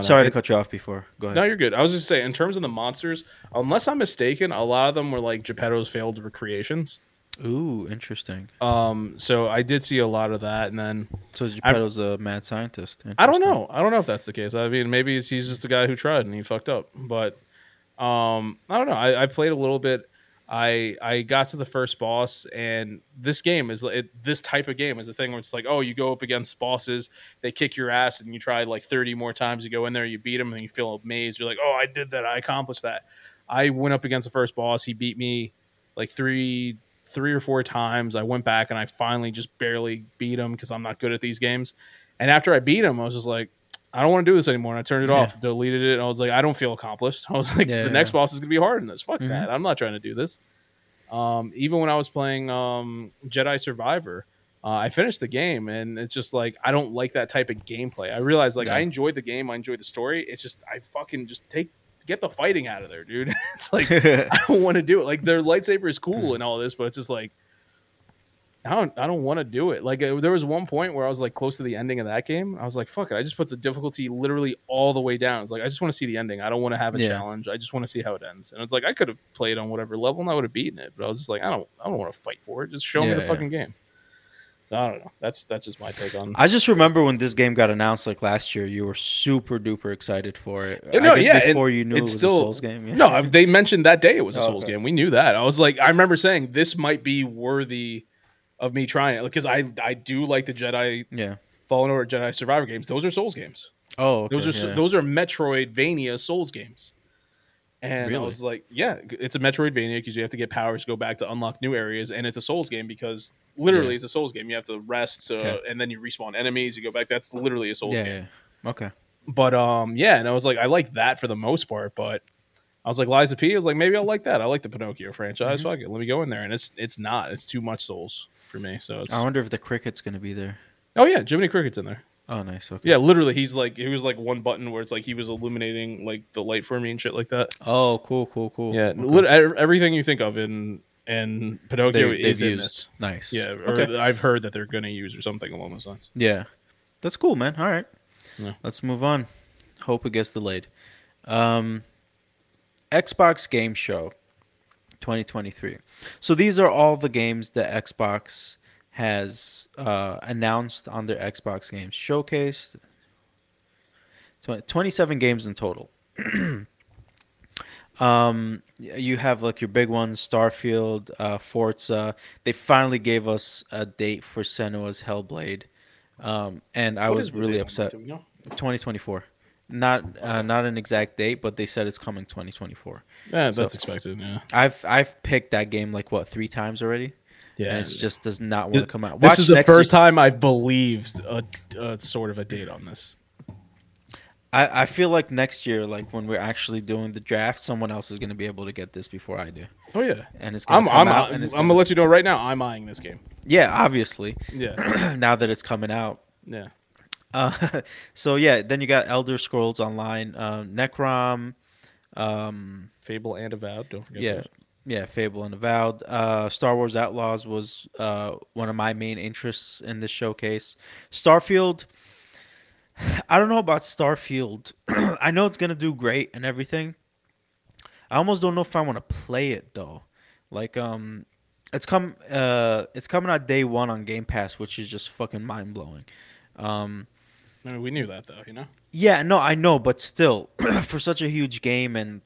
Sorry to cut you off before. Go ahead. No, you're good. I was just saying, in terms of the monsters, unless I'm mistaken, a lot of them were like Geppetto's failed recreations. Ooh, interesting. Um, so I did see a lot of that, and then so Geppetto's a mad scientist. I don't know. I don't know if that's the case. I mean, maybe he's just a guy who tried and he fucked up. But um, I don't know. I, I played a little bit. I I got to the first boss, and this game is it, this type of game is a thing where it's like, oh, you go up against bosses, they kick your ass, and you try like thirty more times. You go in there, you beat them, and you feel amazed. You're like, oh, I did that, I accomplished that. I went up against the first boss. He beat me like three three or four times. I went back and I finally just barely beat him because I'm not good at these games. And after I beat him, I was just like, I don't want to do this anymore. And I turned it yeah. off, deleted it. And I was like, I don't feel accomplished. I was like, yeah, the yeah. next boss is gonna be hard in this. Fuck mm-hmm. that. I'm not trying to do this. Um, even when I was playing um, Jedi Survivor, uh, I finished the game, and it's just like I don't like that type of gameplay. I realized like I enjoyed the game, I enjoyed the story. It's just I fucking just take get the fighting out of there, dude. it's like I don't want to do it. Like their lightsaber is cool and all this, but it's just like I don't I don't want to do it. Like uh, there was one point where I was like close to the ending of that game. I was like, fuck it. I just put the difficulty literally all the way down. It's like I just want to see the ending. I don't want to have a yeah. challenge. I just want to see how it ends. And it's like I could have played on whatever level and I would have beaten it, but I was just like, I don't I don't want to fight for it. Just show yeah, me the yeah. fucking game. So I don't know. That's that's just my take on. I just remember when this game got announced like last year, you were super duper excited for it. No, yeah, before you knew it was still, a Souls game. Yeah. No, they mentioned that day it was a oh, Souls okay. game. We knew that. I was like, I remember saying this might be worthy of me trying it because I I do like the Jedi yeah Fallen Order Jedi Survivor games. Those are Souls games. Oh, okay, those are yeah. those are Metroidvania Souls games. And really? I was like, yeah, it's a Metroidvania because you have to get powers to go back to unlock new areas, and it's a Souls game because literally yeah. it's a Souls game. You have to rest, so, yeah. and then you respawn enemies. You go back. That's literally a Souls yeah, game. Okay. But um, yeah, and I was like, I like that for the most part, but I was like of P. I was like, maybe I'll like that. I like the Pinocchio franchise. Mm-hmm. Fuck it, let me go in there, and it's it's not. It's too much Souls for me. So I wonder if the cricket's gonna be there. Oh yeah, Jiminy Cricket's in there. Oh, nice. Okay. Yeah, literally, he's like, he was like one button where it's like he was illuminating like the light for me and shit like that. Oh, cool, cool, cool. Yeah, okay. everything you think of in in Pinocchio they, is in this. Nice. Yeah, or okay. I've heard that they're gonna use or something along those lines. Yeah, that's cool, man. All right, yeah. let's move on. Hope it gets delayed. Um, Xbox Game Show 2023. So these are all the games that Xbox has uh, announced on their Xbox games Showcase. 27 games in total. um, you have like your big ones, Starfield, uh, Forza. They finally gave us a date for Senua's Hellblade, um, and I what was really upset. 2024. Not uh, not an exact date, but they said it's coming 2024. Yeah, that's so, expected. Yeah, I've I've picked that game like what three times already. Yeah, and it just does not want to come out. Watch this is the first year. time I've believed a, a, sort of a date on this. I, I feel like next year, like when we're actually doing the draft, someone else is going to be able to get this before I do. Oh yeah, and it's gonna I'm I'm, out I'm, I'm gonna, let you know right now. I'm eyeing this game. Yeah, obviously. Yeah. now that it's coming out. Yeah. Uh, so yeah, then you got Elder Scrolls Online, uh, Necrom, um, Fable and Avowed. Don't forget. Yeah, those. Yeah, Fable and Avowed. Uh, Star Wars Outlaws was uh, one of my main interests in this showcase. Starfield. I don't know about Starfield. I know it's gonna do great and everything. I almost don't know if I want to play it though. Like, um, it's come, uh, it's coming out day one on Game Pass, which is just fucking mind blowing. Um, I mean, we knew that though, you know. Yeah, no, I know, but still, for such a huge game, and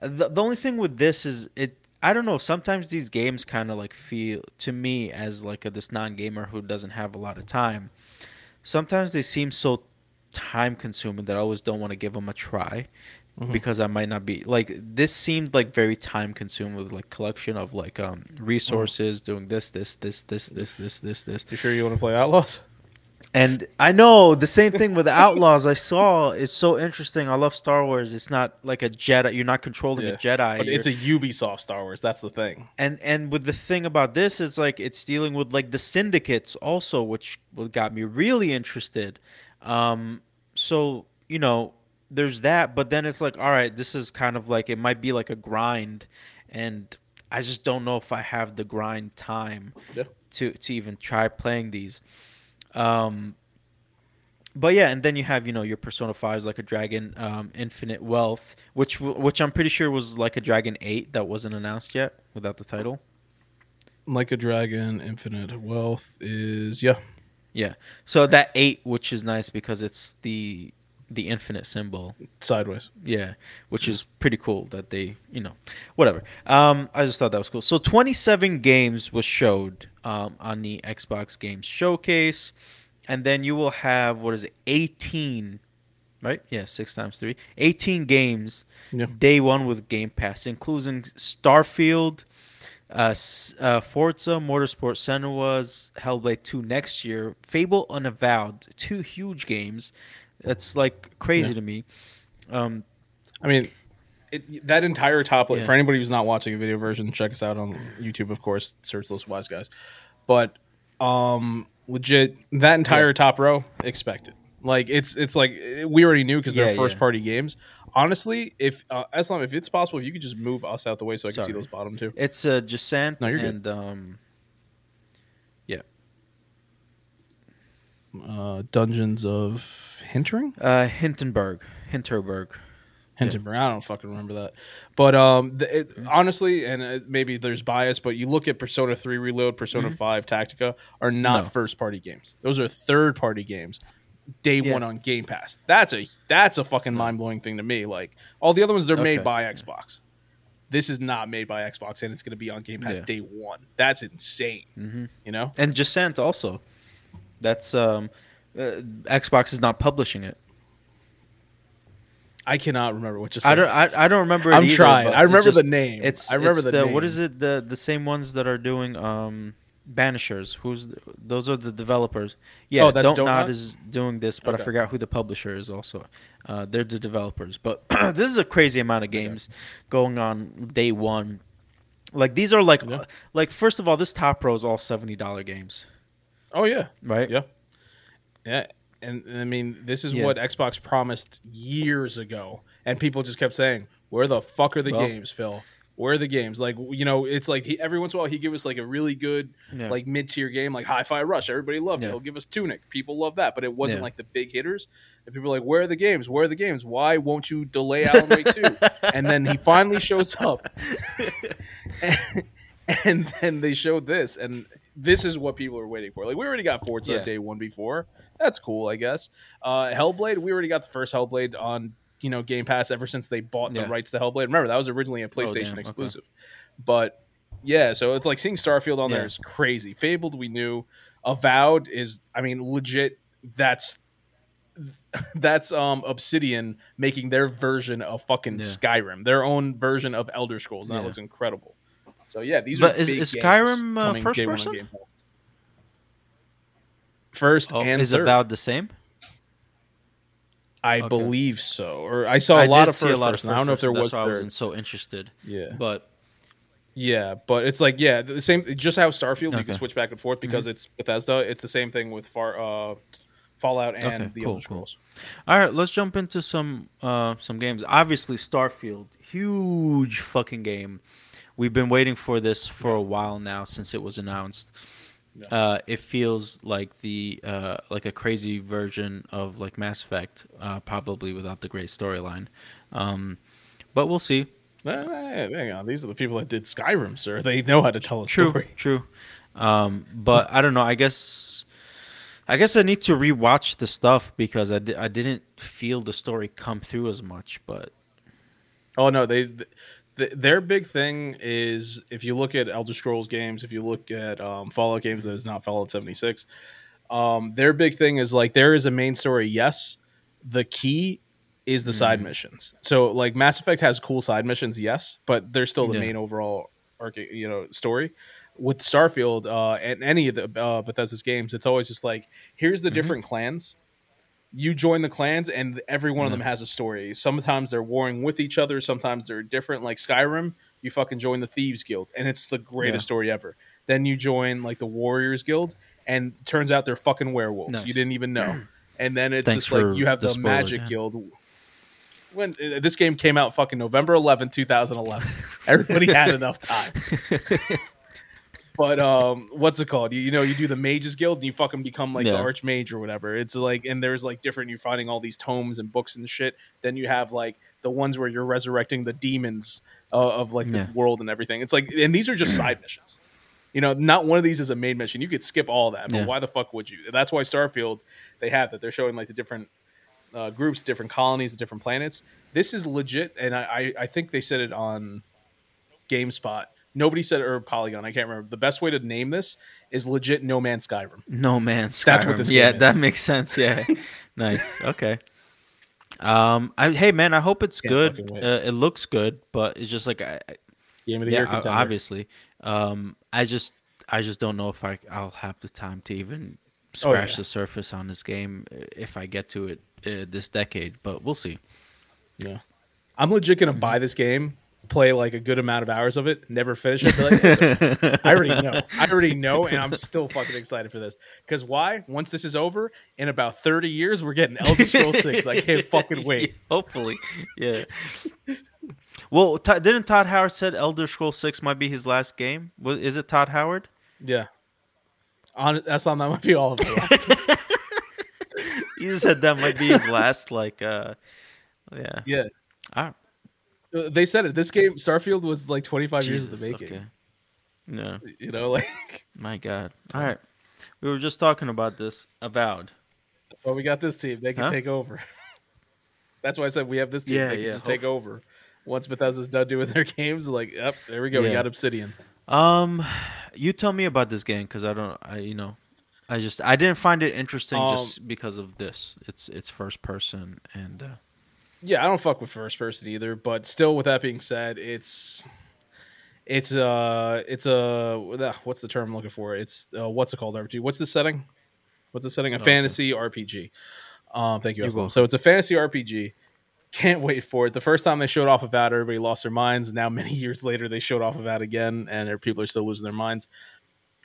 the the only thing with this is it. I don't know. Sometimes these games kind of like feel to me as like a, this non-gamer who doesn't have a lot of time. Sometimes they seem so time-consuming that I always don't want to give them a try mm-hmm. because I might not be like this seemed like very time-consuming with like collection of like um mm-hmm. resources, mm-hmm. doing this, this, this, this, this, this, this, this. You sure you want to play Outlaws? And I know the same thing with Outlaws. I saw it's so interesting. I love Star Wars. It's not like a Jedi. You're not controlling yeah. a Jedi. But it's a Ubisoft Star Wars. That's the thing. And and with the thing about this is like it's dealing with like the syndicates also, which got me really interested. Um, so you know, there's that. But then it's like, all right, this is kind of like it might be like a grind, and I just don't know if I have the grind time yeah. to to even try playing these. Um, but yeah, and then you have you know your Persona fives like a Dragon um, Infinite Wealth, which which I'm pretty sure was like a Dragon Eight that wasn't announced yet without the title. Like a Dragon, Infinite Wealth is yeah. Yeah. So that eight, which is nice because it's the the infinite symbol sideways. Yeah, which is pretty cool that they, you know, whatever. Um, I just thought that was cool. So 27 games was showed um, on the Xbox Games Showcase, and then you will have what is it, 18, right? Yeah, six times three, 18 games. Yeah. Day one with Game Pass, including Starfield. Uh, uh, Forza Motorsport Senua's Hellblade 2 next year, Fable and Avowed, two huge games, that's like crazy yeah. to me. Um, I mean, it, that entire top yeah. for anybody who's not watching a video version, check us out on YouTube, of course. Search those wise guys. But um, legit, that entire yeah. top row expected. Like it's it's like we already knew because they're first party games. Honestly, if uh, Eslam, if it's possible, if you could just move us out the way so I can Sorry. see those bottom two. It's uh, Descent no, and um, uh, Dungeons of Hintering? Uh, Hinterberg. Hinterberg. Hinterberg. I don't fucking remember that. But um, the, it, honestly, and it, maybe there's bias, but you look at Persona 3 Reload, Persona mm-hmm. 5 Tactica are not no. first party games. Those are third party games. Day yeah. one on Game Pass. That's a that's a fucking mind blowing thing to me. Like all the other ones, they're okay. made by Xbox. This is not made by Xbox, and it's going to be on Game Pass yeah. day one. That's insane. Mm-hmm. You know, and Descent also. That's um, uh, Xbox is not publishing it. I cannot remember what just. I don't. I, I, don't remember. I'm either, trying. I remember just, the name. It's. I remember it's the, the name. What is it? The the same ones that are doing um, Banishers. Who's the, those are the developers? Yeah, oh, that's Don't, Don't Nod is doing this, but okay. I forgot who the publisher is. Also, uh, they're the developers. But this is a crazy amount of games okay. going on day one. Like these are like, yeah. uh, like first of all, this top row is all seventy dollar games. Oh yeah, right. Yeah, yeah. And, and I mean, this is yeah. what Xbox promised years ago, and people just kept saying, "Where the fuck are the well, games, Phil? Where are the games?" Like you know, it's like he, every once in a while he give us like a really good yeah. like mid tier game, like Hi-Fi Rush. Everybody loved yeah. it. He'll give us Tunic. People love that, but it wasn't like the big hitters. And people are like, "Where are the games? Where are the games? Why won't you delay Alan Wake 2? and then he finally shows up, and, and then they showed this, and this is what people are waiting for. Like we already got Forza yeah. day one before. That's cool, I guess. Uh, Hellblade, we already got the first Hellblade on you know Game Pass ever since they bought the yeah. rights to Hellblade. Remember that was originally a oh, PlayStation oh, exclusive, okay. but yeah. So it's like seeing Starfield on yeah. there is crazy. Fabled, we knew. Avowed is, I mean, legit. That's that's um Obsidian making their version of fucking Skyrim, their own version of Elder Scrolls, and that looks incredible. So yeah, these but are is, is Skyrim uh, first person? First oh, and is third. about the same? I okay. believe so. Or I saw a I lot of first person. I don't know if there was. Why I wasn't so interested. Yeah, but yeah, but it's like yeah, the same. Just how Starfield okay. you can switch back and forth because mm-hmm. it's Bethesda. It's the same thing with Far uh, Fallout and okay, the cool, Elder Scrolls. Cool. All right, let's jump into some uh, some games. Obviously, Starfield, huge fucking game. We've been waiting for this for a while now since it was announced. Yeah. Uh, it feels like the uh, like a crazy version of like Mass Effect, uh, probably without the great storyline. Um, but we'll see. hang on, these are the people that did Skyrim, sir. They know how to tell a true, story. True. Um, but I don't know. I guess I guess I need to rewatch the stuff because I, di- I didn't feel the story come through as much. But oh no, they their big thing is if you look at Elder Scrolls games, if you look at um, Fallout games that is not Fallout 76, um, their big thing is like there is a main story. Yes, the key is the mm. side missions. So like Mass Effect has cool side missions, yes, but they're still the yeah. main overall arc, you know, story. With Starfield uh, and any of the uh, Bethesda's games, it's always just like here's the mm-hmm. different clans you join the clans and every one of them has a story. Sometimes they're warring with each other, sometimes they're different. Like Skyrim, you fucking join the Thieves Guild and it's the greatest yeah. story ever. Then you join like the Warriors Guild and turns out they're fucking werewolves. Nice. You didn't even know. And then it's Thanks just like you have the, the Magic yeah. Guild. When uh, this game came out fucking November 11, 2011. Everybody had enough time. but um, what's it called? You, you know, you do the Mages Guild and you fucking become like yeah. the Archmage or whatever. It's like, and there's like different. You're finding all these tomes and books and shit. Then you have like the ones where you're resurrecting the demons uh, of like the yeah. world and everything. It's like, and these are just side missions. You know, not one of these is a main mission. You could skip all that, but yeah. why the fuck would you? That's why Starfield they have that. They're showing like the different uh, groups, different colonies, different planets. This is legit, and I, I, I think they said it on GameSpot. Nobody said or Polygon. I can't remember. The best way to name this is legit No Man's Skyrim. No Man's Skyrim. That's what this. Is. Yeah, that makes sense. Yeah, nice. Okay. Um, I, hey man, I hope it's Can't good. Uh, it looks good, but it's just like I, game of the yeah, year contender. obviously. Um, I just I just don't know if I I'll have the time to even scratch oh, yeah. the surface on this game if I get to it uh, this decade, but we'll see. Yeah, I'm legit gonna mm-hmm. buy this game play like a good amount of hours of it, never finish it. Like, I already know. I already know, and I'm still fucking excited for this. Because why? Once this is over, in about 30 years, we're getting Elder Scrolls 6. I can't fucking wait. Hopefully, yeah. well, t- didn't Todd Howard said Elder Scrolls 6 might be his last game? Is it Todd Howard? Yeah. On that's not that might be all of it. he said that might be his last, like, uh, yeah. Yeah. All right. They said it. This game, Starfield, was like 25 Jesus, years in the making. Okay. Yeah. You know, like. My God. All right. We were just talking about this. Avowed. Well, we got this team. They can huh? take over. That's why I said we have this team. Yeah, they can yeah. just take over. Once Bethesda's done doing their games, like, yep, there we go. Yeah. We got Obsidian. Um, you tell me about this game because I don't. I you know, I just I didn't find it interesting um, just because of this. It's it's first person and. Uh, yeah, I don't fuck with first person either. But still, with that being said, it's it's uh it's a what's the term I'm looking for? It's uh, what's it called RPG? What's the setting? What's the setting? A oh, fantasy. RPG. Um, thank you. So it's a fantasy RPG. Can't wait for it. The first time they showed off of that, everybody lost their minds. Now, many years later, they showed off of that again, and people are still losing their minds.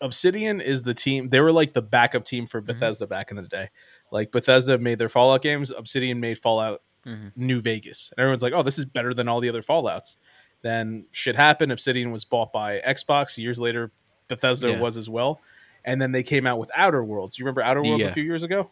Obsidian is the team. They were like the backup team for mm-hmm. Bethesda mm-hmm. back in the day. Like Bethesda made their Fallout games. Obsidian made Fallout mm-hmm. New Vegas. And everyone's like, oh, this is better than all the other Fallouts. Then shit happened. Obsidian was bought by Xbox. Years later, Bethesda yeah. was as well. And then they came out with Outer Worlds. You remember Outer Worlds yeah. a few years ago?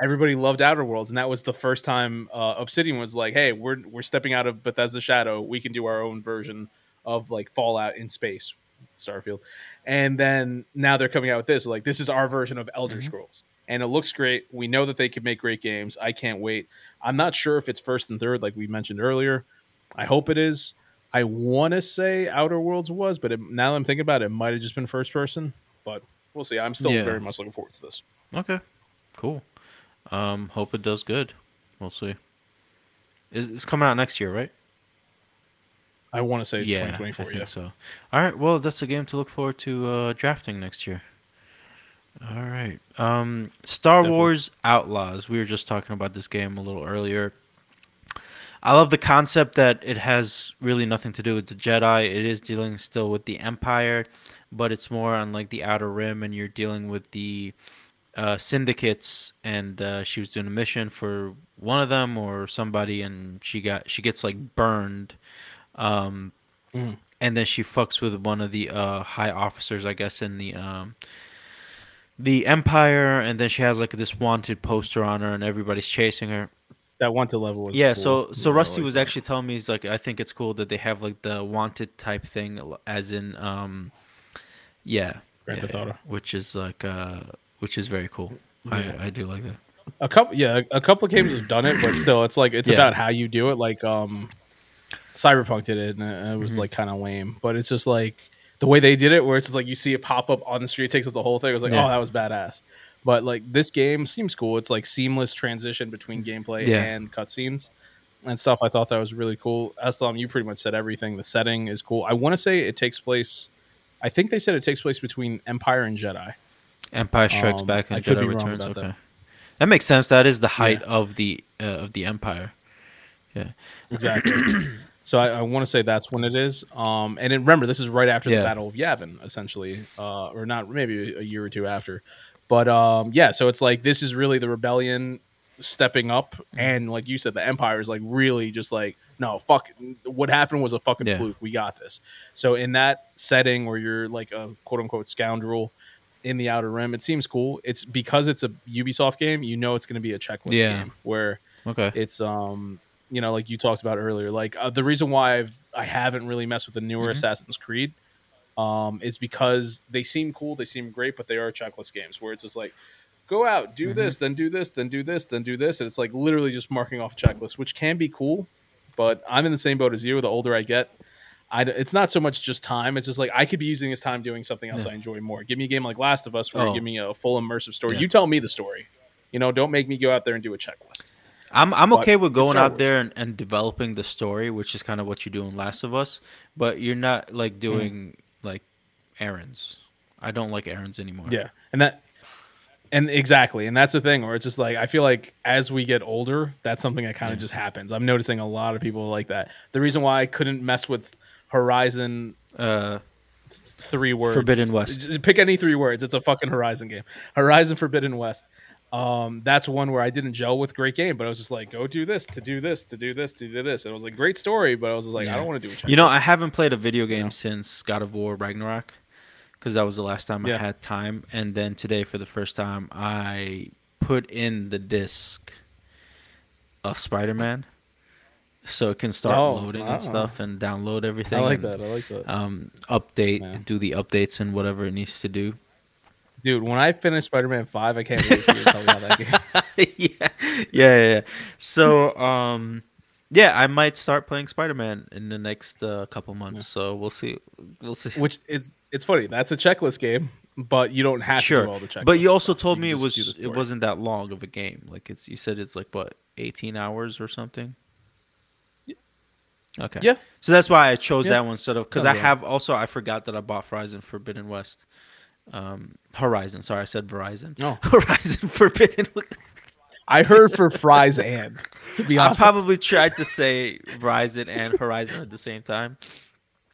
Everybody loved Outer Worlds, and that was the first time uh, Obsidian was like, "Hey, we're we're stepping out of Bethesda's Shadow. We can do our own version of like Fallout in space, Starfield." And then now they're coming out with this, like this is our version of Elder mm-hmm. Scrolls and it looks great. We know that they can make great games. I can't wait. I'm not sure if it's first and third, like we mentioned earlier. I hope it is. I want to say Outer Worlds was, but it, now that I'm thinking about it, it might have just been first person. But we'll see. I'm still yeah. very much looking forward to this. Okay, cool. Um, hope it does good. We'll see. It's, it's coming out next year, right? I want to say it's yeah, 2024. I think yeah. so. All right. Well, that's a game to look forward to uh, drafting next year. All right. Um, Star Definitely. Wars Outlaws. We were just talking about this game a little earlier. I love the concept that it has really nothing to do with the Jedi. It is dealing still with the Empire, but it's more on like the Outer Rim, and you're dealing with the uh, syndicates. And uh, she was doing a mission for one of them or somebody, and she got she gets like burned. Um, mm. And then she fucks with one of the uh, high officers, I guess, in the um, the Empire, and then she has like this wanted poster on her, and everybody's chasing her. That wanted level was yeah. Cool. So so yeah, Rusty like was that. actually telling me he's like I think it's cool that they have like the wanted type thing, as in um, yeah, Grand Theft Auto, which is like uh, which is very cool. Yeah. I I do like that. A couple, yeah, a couple of games have done it, but still, it's like it's yeah. about how you do it. Like um, Cyberpunk did it, and it was mm-hmm. like kind of lame, but it's just like the way they did it, where it's just like you see it pop up on the street, takes up the whole thing. I was like, yeah. oh, that was badass. But like this game seems cool. It's like seamless transition between gameplay yeah. and cutscenes and stuff. I thought that was really cool. Eslam, you pretty much said everything. The setting is cool. I want to say it takes place. I think they said it takes place between Empire and Jedi. Empire Strikes um, Back and Jedi Returns. Okay, that. that. makes sense. That is the height yeah. of the uh, of the Empire. Yeah, exactly. So I, I want to say that's when it is. Um, and then remember, this is right after yeah. the Battle of Yavin, essentially, uh, or not, maybe a year or two after. But um, yeah, so it's like this is really the rebellion stepping up, mm-hmm. and like you said, the Empire is like really just like, no, fuck, what happened was a fucking yeah. fluke. We got this. So in that setting where you're like a quote unquote scoundrel in the Outer Rim, it seems cool. It's because it's a Ubisoft game, you know, it's going to be a checklist yeah. game where okay, it's um you know, like you talked about earlier. Like uh, the reason why I've I haven't really messed with the newer mm-hmm. Assassin's Creed um, is because they seem cool, they seem great, but they are checklist games where it's just like go out, do mm-hmm. this, then do this, then do this, then do this, and it's like literally just marking off checklists, which can be cool. But I'm in the same boat as you. The older I get, I, it's not so much just time. It's just like I could be using this time doing something else yeah. I enjoy more. Give me a game like Last of Us where oh. you give me a full immersive story. Yeah. You tell me the story. You know, don't make me go out there and do a checklist. I'm I'm okay with going out there and, and developing the story, which is kind of what you do in Last of Us. But you're not like mm-hmm. doing mm. like errands. I don't like errands anymore. Yeah, and that and exactly, and that's the thing where it's just like I feel like as we get older, that's something that kind of yeah. just happens. I'm noticing a lot of people like that. The reason why I couldn't mess with Horizon. Uh, three words. Forbidden West. Just pick any three words. It's a fucking Horizon game. Horizon Forbidden West. Um, that's one where I didn't gel with great game, but I was just like, go do this, to do this, to do this, to do this. And it was like great story, but I was like, yeah. I don't want to do it. You know, I haven't played a video game yeah. since God of War Ragnarok because that was the last time yeah. I had time. And then today, for the first time, I put in the disc of Spider Man so it can start oh, loading and stuff and download everything. I like and, that. I like that. Um, update and do the updates and whatever it needs to do. Dude, when I finish Spider Man Five, I can't wait for you to tell me how that game yeah. yeah, yeah, yeah. So, um, yeah, I might start playing Spider Man in the next uh, couple months. Yeah. So we'll see. We'll see. Which it's it's funny. That's a checklist game, but you don't have sure. to do all the checklists. But you also told you me it was it wasn't that long of a game. Like it's you said it's like what eighteen hours or something. Okay. Yeah. So that's why I chose yeah. that one instead of because I have also I forgot that I bought Fries Horizon Forbidden West. Um, Horizon. Sorry, I said Verizon. Oh, Horizon Forbidden. I heard for fries and to be honest, I probably tried to say Verizon and Horizon at the same time.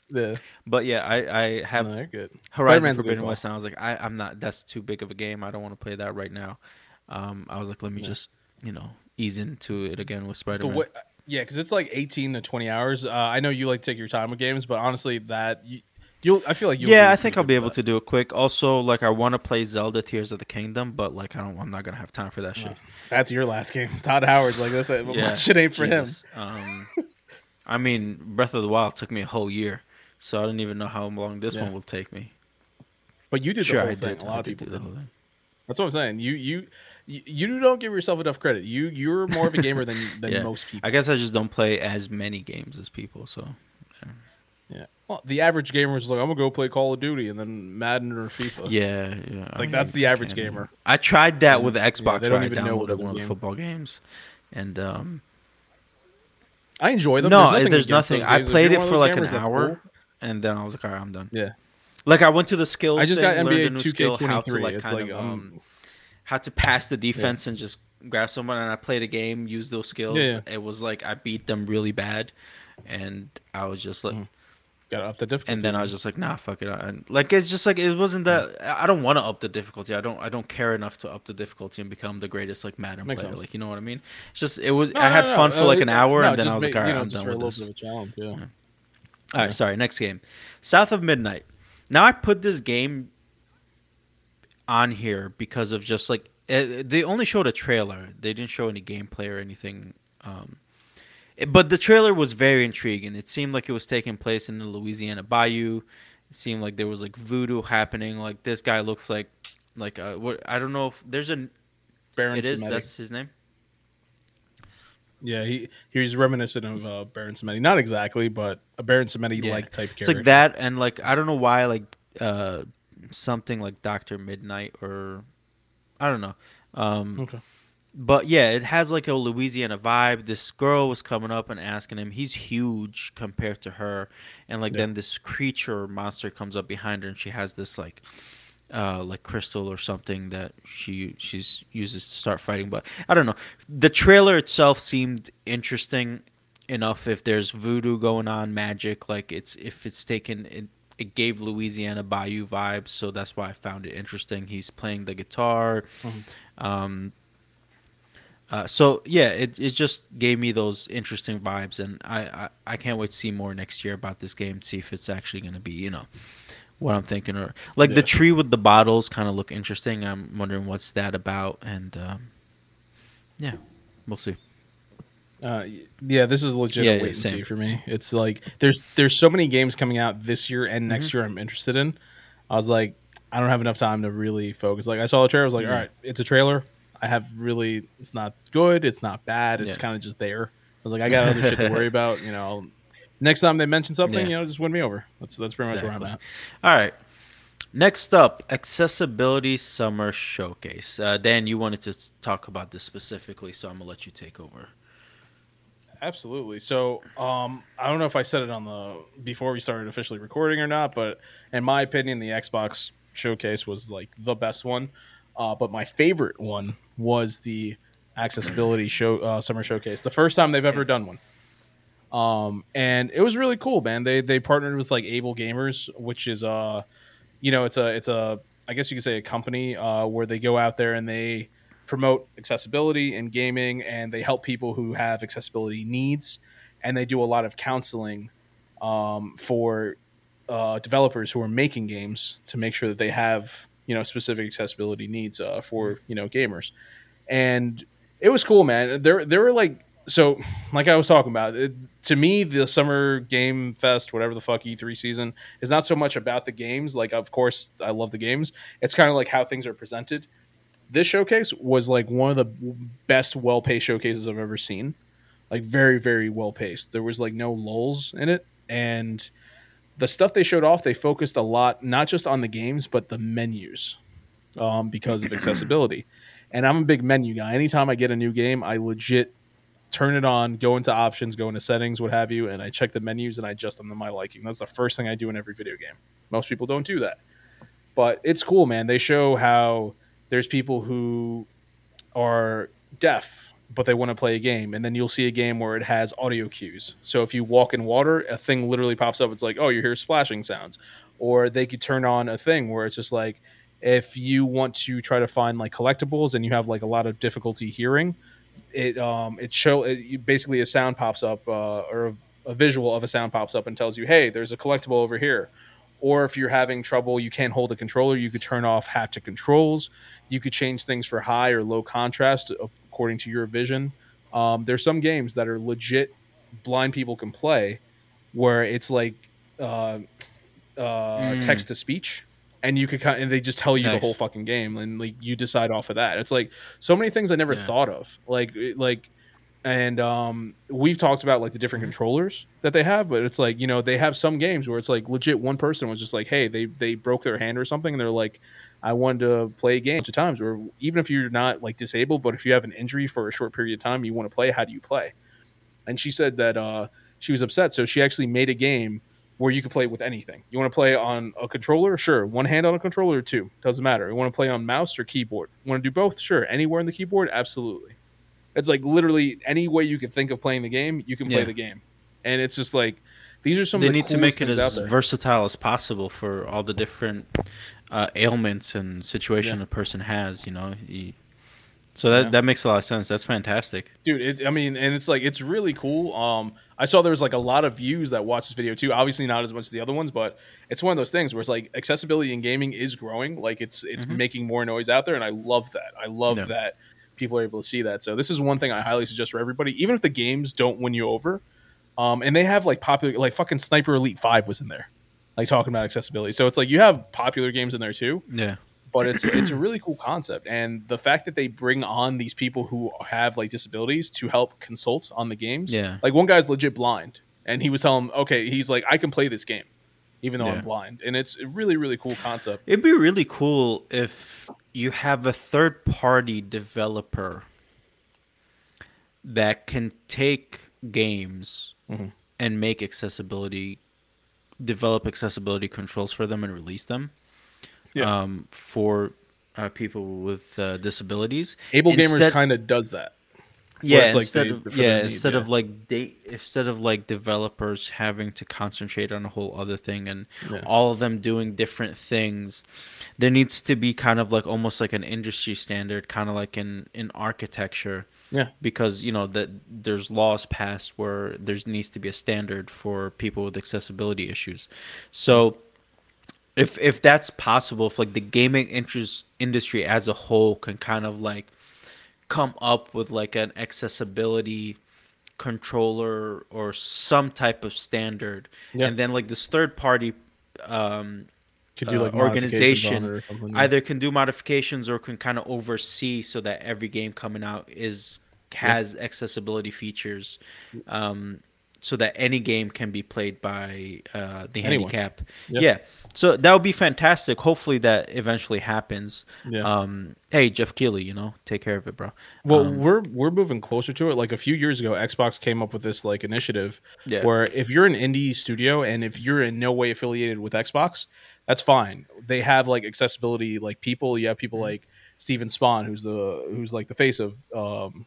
Yeah, but yeah, I I have no, good. Horizon Spider-Man's Forbidden West, and I was like, I I'm not. That's too big of a game. I don't want to play that right now. Um, I was like, let me yeah. just you know ease into it again with Spider Man. Yeah, because it's like eighteen to twenty hours. Uh, I know you like to take your time with games, but honestly, that you, I feel like you. Yeah, I think I'll be able that. to do it quick. Also, like I want to play Zelda Tears of the Kingdom, but like I don't. I'm not gonna have time for that shit. That's your last game. Todd Howard's like this. Yeah, shit ain't for Jesus. him. Um, I mean, Breath of the Wild took me a whole year, so I don't even know how long this yeah. one will take me. But you did sure, the whole I thing. Did. A lot I of people did. The whole thing. That's what I'm saying. You you you don't give yourself enough credit. You you're more of a gamer than than yeah. most people. I guess I just don't play as many games as people. So. Well, the average gamer is like, I'm gonna go play Call of Duty and then Madden or FIFA. Yeah, yeah. Like I that's the average gamer. I tried that with Xbox. Yeah, they don't even know what one of the football games, and um, I enjoy them. No, there's nothing. There's nothing. I played it for like an hour, cool. and then I was like, all right, I'm done. Yeah. Like I went to the skills. I just got NBA 2K23. Like, it's like of, um, um, how to pass the defense yeah. and just grab someone, and I played a game, use those skills. Yeah, yeah. It was like I beat them really bad, and I was just like. Mm got up the difficulty. And then I was just like, nah, fuck it. And like it's just like it wasn't that. I don't want to up the difficulty. I don't. I don't care enough to up the difficulty and become the greatest like Madden Makes player. Sense. Like you know what I mean? It's just it was. No, I had no, fun no. for like an hour, and then I was like, all right, you know, I'm done with this. Bit of a challenge, yeah. yeah. All right, sorry. Next game, South of Midnight. Now I put this game on here because of just like it, they only showed a trailer. They didn't show any gameplay or anything. Um, but the trailer was very intriguing. It seemed like it was taking place in the Louisiana Bayou. It seemed like there was like voodoo happening. Like this guy looks like like uh, what I don't know if there's a Baron. It is that's his name. Yeah, he he's reminiscent of uh, Baron Samedi. Not exactly, but a Baron Samedi like yeah. type character. It's like that, and like I don't know why, like uh, something like Doctor Midnight or I don't know. Um, okay but yeah, it has like a Louisiana vibe. This girl was coming up and asking him. He's huge compared to her, and like yeah. then this creature monster comes up behind her, and she has this like, uh, like crystal or something that she she's uses to start fighting. But I don't know. The trailer itself seemed interesting enough. If there's voodoo going on, magic, like it's if it's taken. It, it gave Louisiana Bayou vibes, so that's why I found it interesting. He's playing the guitar. Mm-hmm. Um, uh, so yeah, it, it just gave me those interesting vibes, and I, I, I can't wait to see more next year about this game. See if it's actually going to be you know what I'm thinking, or like yeah. the tree with the bottles kind of look interesting. I'm wondering what's that about, and um, yeah, we'll see. Uh, yeah, this is legit yeah, wait and see for me. It's like there's there's so many games coming out this year and next mm-hmm. year I'm interested in. I was like, I don't have enough time to really focus. Like I saw the trailer, I was like, all right, it's a trailer. I have really, it's not good, it's not bad, it's yeah. kind of just there. I was like, I got other shit to worry about. You know, next time they mention something, yeah. you know, just win me over. That's that's pretty much exactly. where I'm at. All right. Next up, accessibility summer showcase. Uh, Dan, you wanted to talk about this specifically, so I'm gonna let you take over. Absolutely. So, um, I don't know if I said it on the before we started officially recording or not, but in my opinion, the Xbox showcase was like the best one. Uh, but my favorite one was the accessibility show uh, summer showcase. The first time they've ever done one. Um, and it was really cool, man. They they partnered with like Able Gamers, which is uh, you know, it's a it's a I guess you could say a company uh, where they go out there and they promote accessibility in gaming and they help people who have accessibility needs and they do a lot of counseling um, for uh, developers who are making games to make sure that they have you know specific accessibility needs uh, for you know gamers. And it was cool man. There there were like so like i was talking about it, to me the summer game fest whatever the fuck e3 season is not so much about the games. Like of course i love the games. It's kind of like how things are presented. This showcase was like one of the best well paced showcases I've ever seen. Like very very well paced. There was like no lulls in it, and the stuff they showed off, they focused a lot not just on the games but the menus, um, because of accessibility. And I'm a big menu guy. Anytime I get a new game, I legit turn it on, go into options, go into settings, what have you, and I check the menus and I adjust them to my liking. That's the first thing I do in every video game. Most people don't do that. But it's cool, man. They show how there's people who are deaf but they want to play a game and then you'll see a game where it has audio cues. So if you walk in water a thing literally pops up it's like oh you hear splashing sounds. Or they could turn on a thing where it's just like if you want to try to find like collectibles and you have like a lot of difficulty hearing it um it show it, basically a sound pops up uh, or a, a visual of a sound pops up and tells you hey there's a collectible over here. Or if you're having trouble, you can't hold a controller, you could turn off haptic controls. You could change things for high or low contrast according to your vision. Um, there's some games that are legit blind people can play where it's like uh, uh, mm. text to speech and you could kind of, and they just tell you nice. the whole fucking game and like you decide off of that. It's like so many things I never yeah. thought of. Like like and um, we've talked about like the different mm-hmm. controllers that they have but it's like you know they have some games where it's like legit one person was just like hey they they broke their hand or something and they're like i wanted to play a game. A bunch of times where even if you're not like disabled but if you have an injury for a short period of time you want to play how do you play? And she said that uh, she was upset so she actually made a game where you can play with anything. You want to play on a controller? Sure. One hand on a controller or two? Doesn't matter. You want to play on mouse or keyboard? Want to do both? Sure. Anywhere in the keyboard? Absolutely it's like literally any way you could think of playing the game, you can play yeah. the game, and it's just like these are some. They the need to make it as versatile as possible for all the different uh, ailments and situation yeah. a person has. You know, he, so that, yeah. that makes a lot of sense. That's fantastic, dude. It, I mean, and it's like it's really cool. Um, I saw there was like a lot of views that watched this video too. Obviously, not as much as the other ones, but it's one of those things where it's like accessibility in gaming is growing. Like it's it's mm-hmm. making more noise out there, and I love that. I love that people are able to see that. So this is one thing I highly suggest for everybody, even if the games don't win you over. Um, and they have like popular, like fucking Sniper Elite Five was in there, like talking about accessibility. So it's like you have popular games in there too. Yeah. But it's it's a really cool concept, and the fact that they bring on these people who have like disabilities to help consult on the games. Yeah. Like one guy's legit blind, and he was telling, okay, he's like, I can play this game, even though yeah. I'm blind, and it's a really really cool concept. It'd be really cool if you have a third party developer that can take games mm-hmm. and make accessibility develop accessibility controls for them and release them yeah. um, for uh, people with uh, disabilities. Able Instead, Gamers kind of does that yeah instead like of yeah instead yeah. of like they instead of like developers having to concentrate on a whole other thing and yeah. all of them doing different things there needs to be kind of like almost like an industry standard kind of like in in architecture yeah because you know that there's laws passed where there needs to be a standard for people with accessibility issues so if if that's possible if like the gaming interest industry as a whole can kind of like come up with like an accessibility controller or some type of standard, yeah. and then like this third party um, could do uh, like uh, organization yeah. either can do modifications or can kind of oversee so that every game coming out is has yeah. accessibility features um, so that any game can be played by uh, the Anyone. handicap. Yep. Yeah. So that would be fantastic. Hopefully that eventually happens. Yeah. Um, hey, Geoff Keighley, you know, take care of it, bro. Well, um, we're we're moving closer to it. Like a few years ago, Xbox came up with this like initiative yeah. where if you're an indie studio and if you're in no way affiliated with Xbox, that's fine. They have like accessibility like people. You have people mm-hmm. like Steven Spohn, who's the who's like the face of um,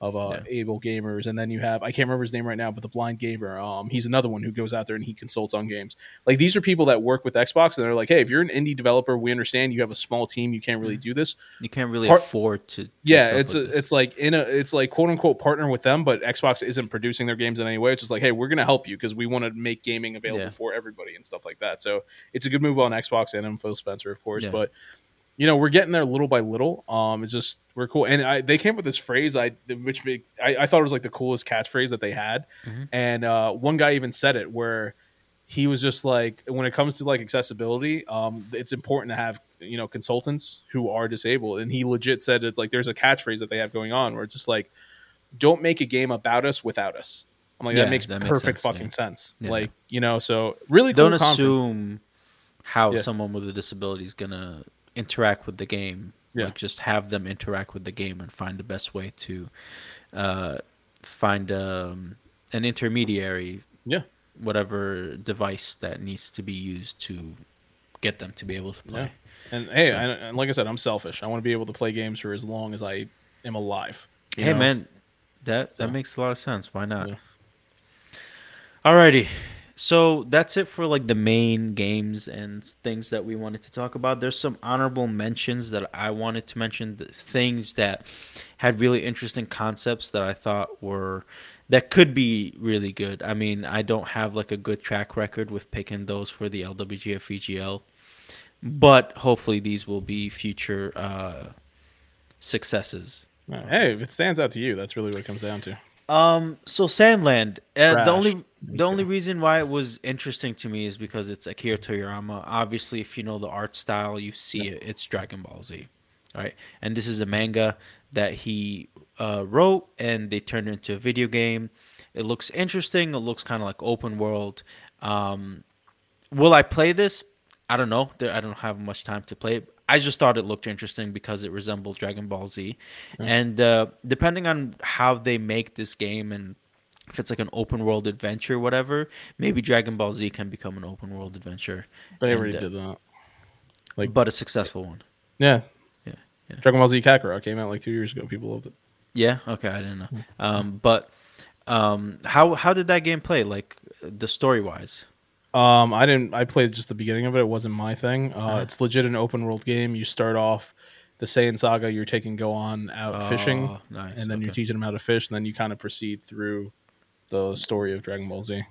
of uh, yeah. able gamers, and then you have I can't remember his name right now, but the blind gamer. Um, he's another one who goes out there and he consults on games. Like these are people that work with Xbox, and they're like, hey, if you're an indie developer, we understand you have a small team, you can't really mm-hmm. do this. You can't really Part- afford to. yeah, it's like a, it's like in a it's like quote unquote partner with them, but Xbox isn't producing their games in any way. It's just like, hey, we're gonna help you because we want to make gaming available yeah. for everybody and stuff like that. So it's a good move on Xbox and on Phil Spencer, of course, yeah. but you know we're getting there little by little. Um it's just we're cool. And I, they came up with this phrase i which make, I, I thought it was like the coolest catchphrase that they had. Mm-hmm. and uh one guy even said it where he was just like when it comes to like accessibility um it's important to have you know consultants who are disabled. And he legit said it's like there's a catchphrase that they have going on where it's just like don't make a game about us without us. I'm like yeah, that makes that perfect makes sense, fucking yeah. sense. Yeah. like you know so really cool don't assume how someone with a disability is gonna interact with the game. Yeah. Like just have them interact with the game and find the best way to uh, find um, an intermediary. Yeah. Whatever device that needs to be used to get them to be able to play. Yeah. And hey, so, and like I said, I'm selfish. I want to be able to play games for as long as I am alive. Hey know? man, that that makes a lot of sense. Why not? Yeah. Alrighty, so that's it for like the main games and things that we wanted to talk about. There's some honorable mentions that I wanted to mention, things that had really interesting concepts that I thought were that could be really good. I mean, I don't have like a good track record with picking those for the LWGF VGL, but hopefully these will be future uh, successes. Hey, if it stands out to you, that's really what it comes down to. Um, so Sand Land, uh, the only the only reason why it was interesting to me is because it's Akira Toriyama. Obviously, if you know the art style, you see yeah. it. It's Dragon Ball Z, right? And this is a manga that he uh, wrote, and they turned it into a video game. It looks interesting. It looks kind of like open world. Um, will I play this? I don't know. I don't have much time to play it. I just thought it looked interesting because it resembled Dragon Ball Z, mm-hmm. and uh, depending on how they make this game and if it's like an open world adventure, whatever, maybe Dragon Ball Z can become an open world adventure. They and, already uh, did that, like, but a successful one. Yeah, yeah, yeah. Dragon Ball Z Kakarot came out like two years ago. People loved it. Yeah. Okay, I didn't know. Mm-hmm. Um, but um, how how did that game play? Like the story wise. Um, I didn't. I played just the beginning of it. It wasn't my thing. Uh, uh-huh. It's legit an open world game. You start off the Saiyan Saga. You're taking Gohan out oh, fishing, nice. and then okay. you're teaching him how to fish, and then you kind of proceed through the story of Dragon Ball Z.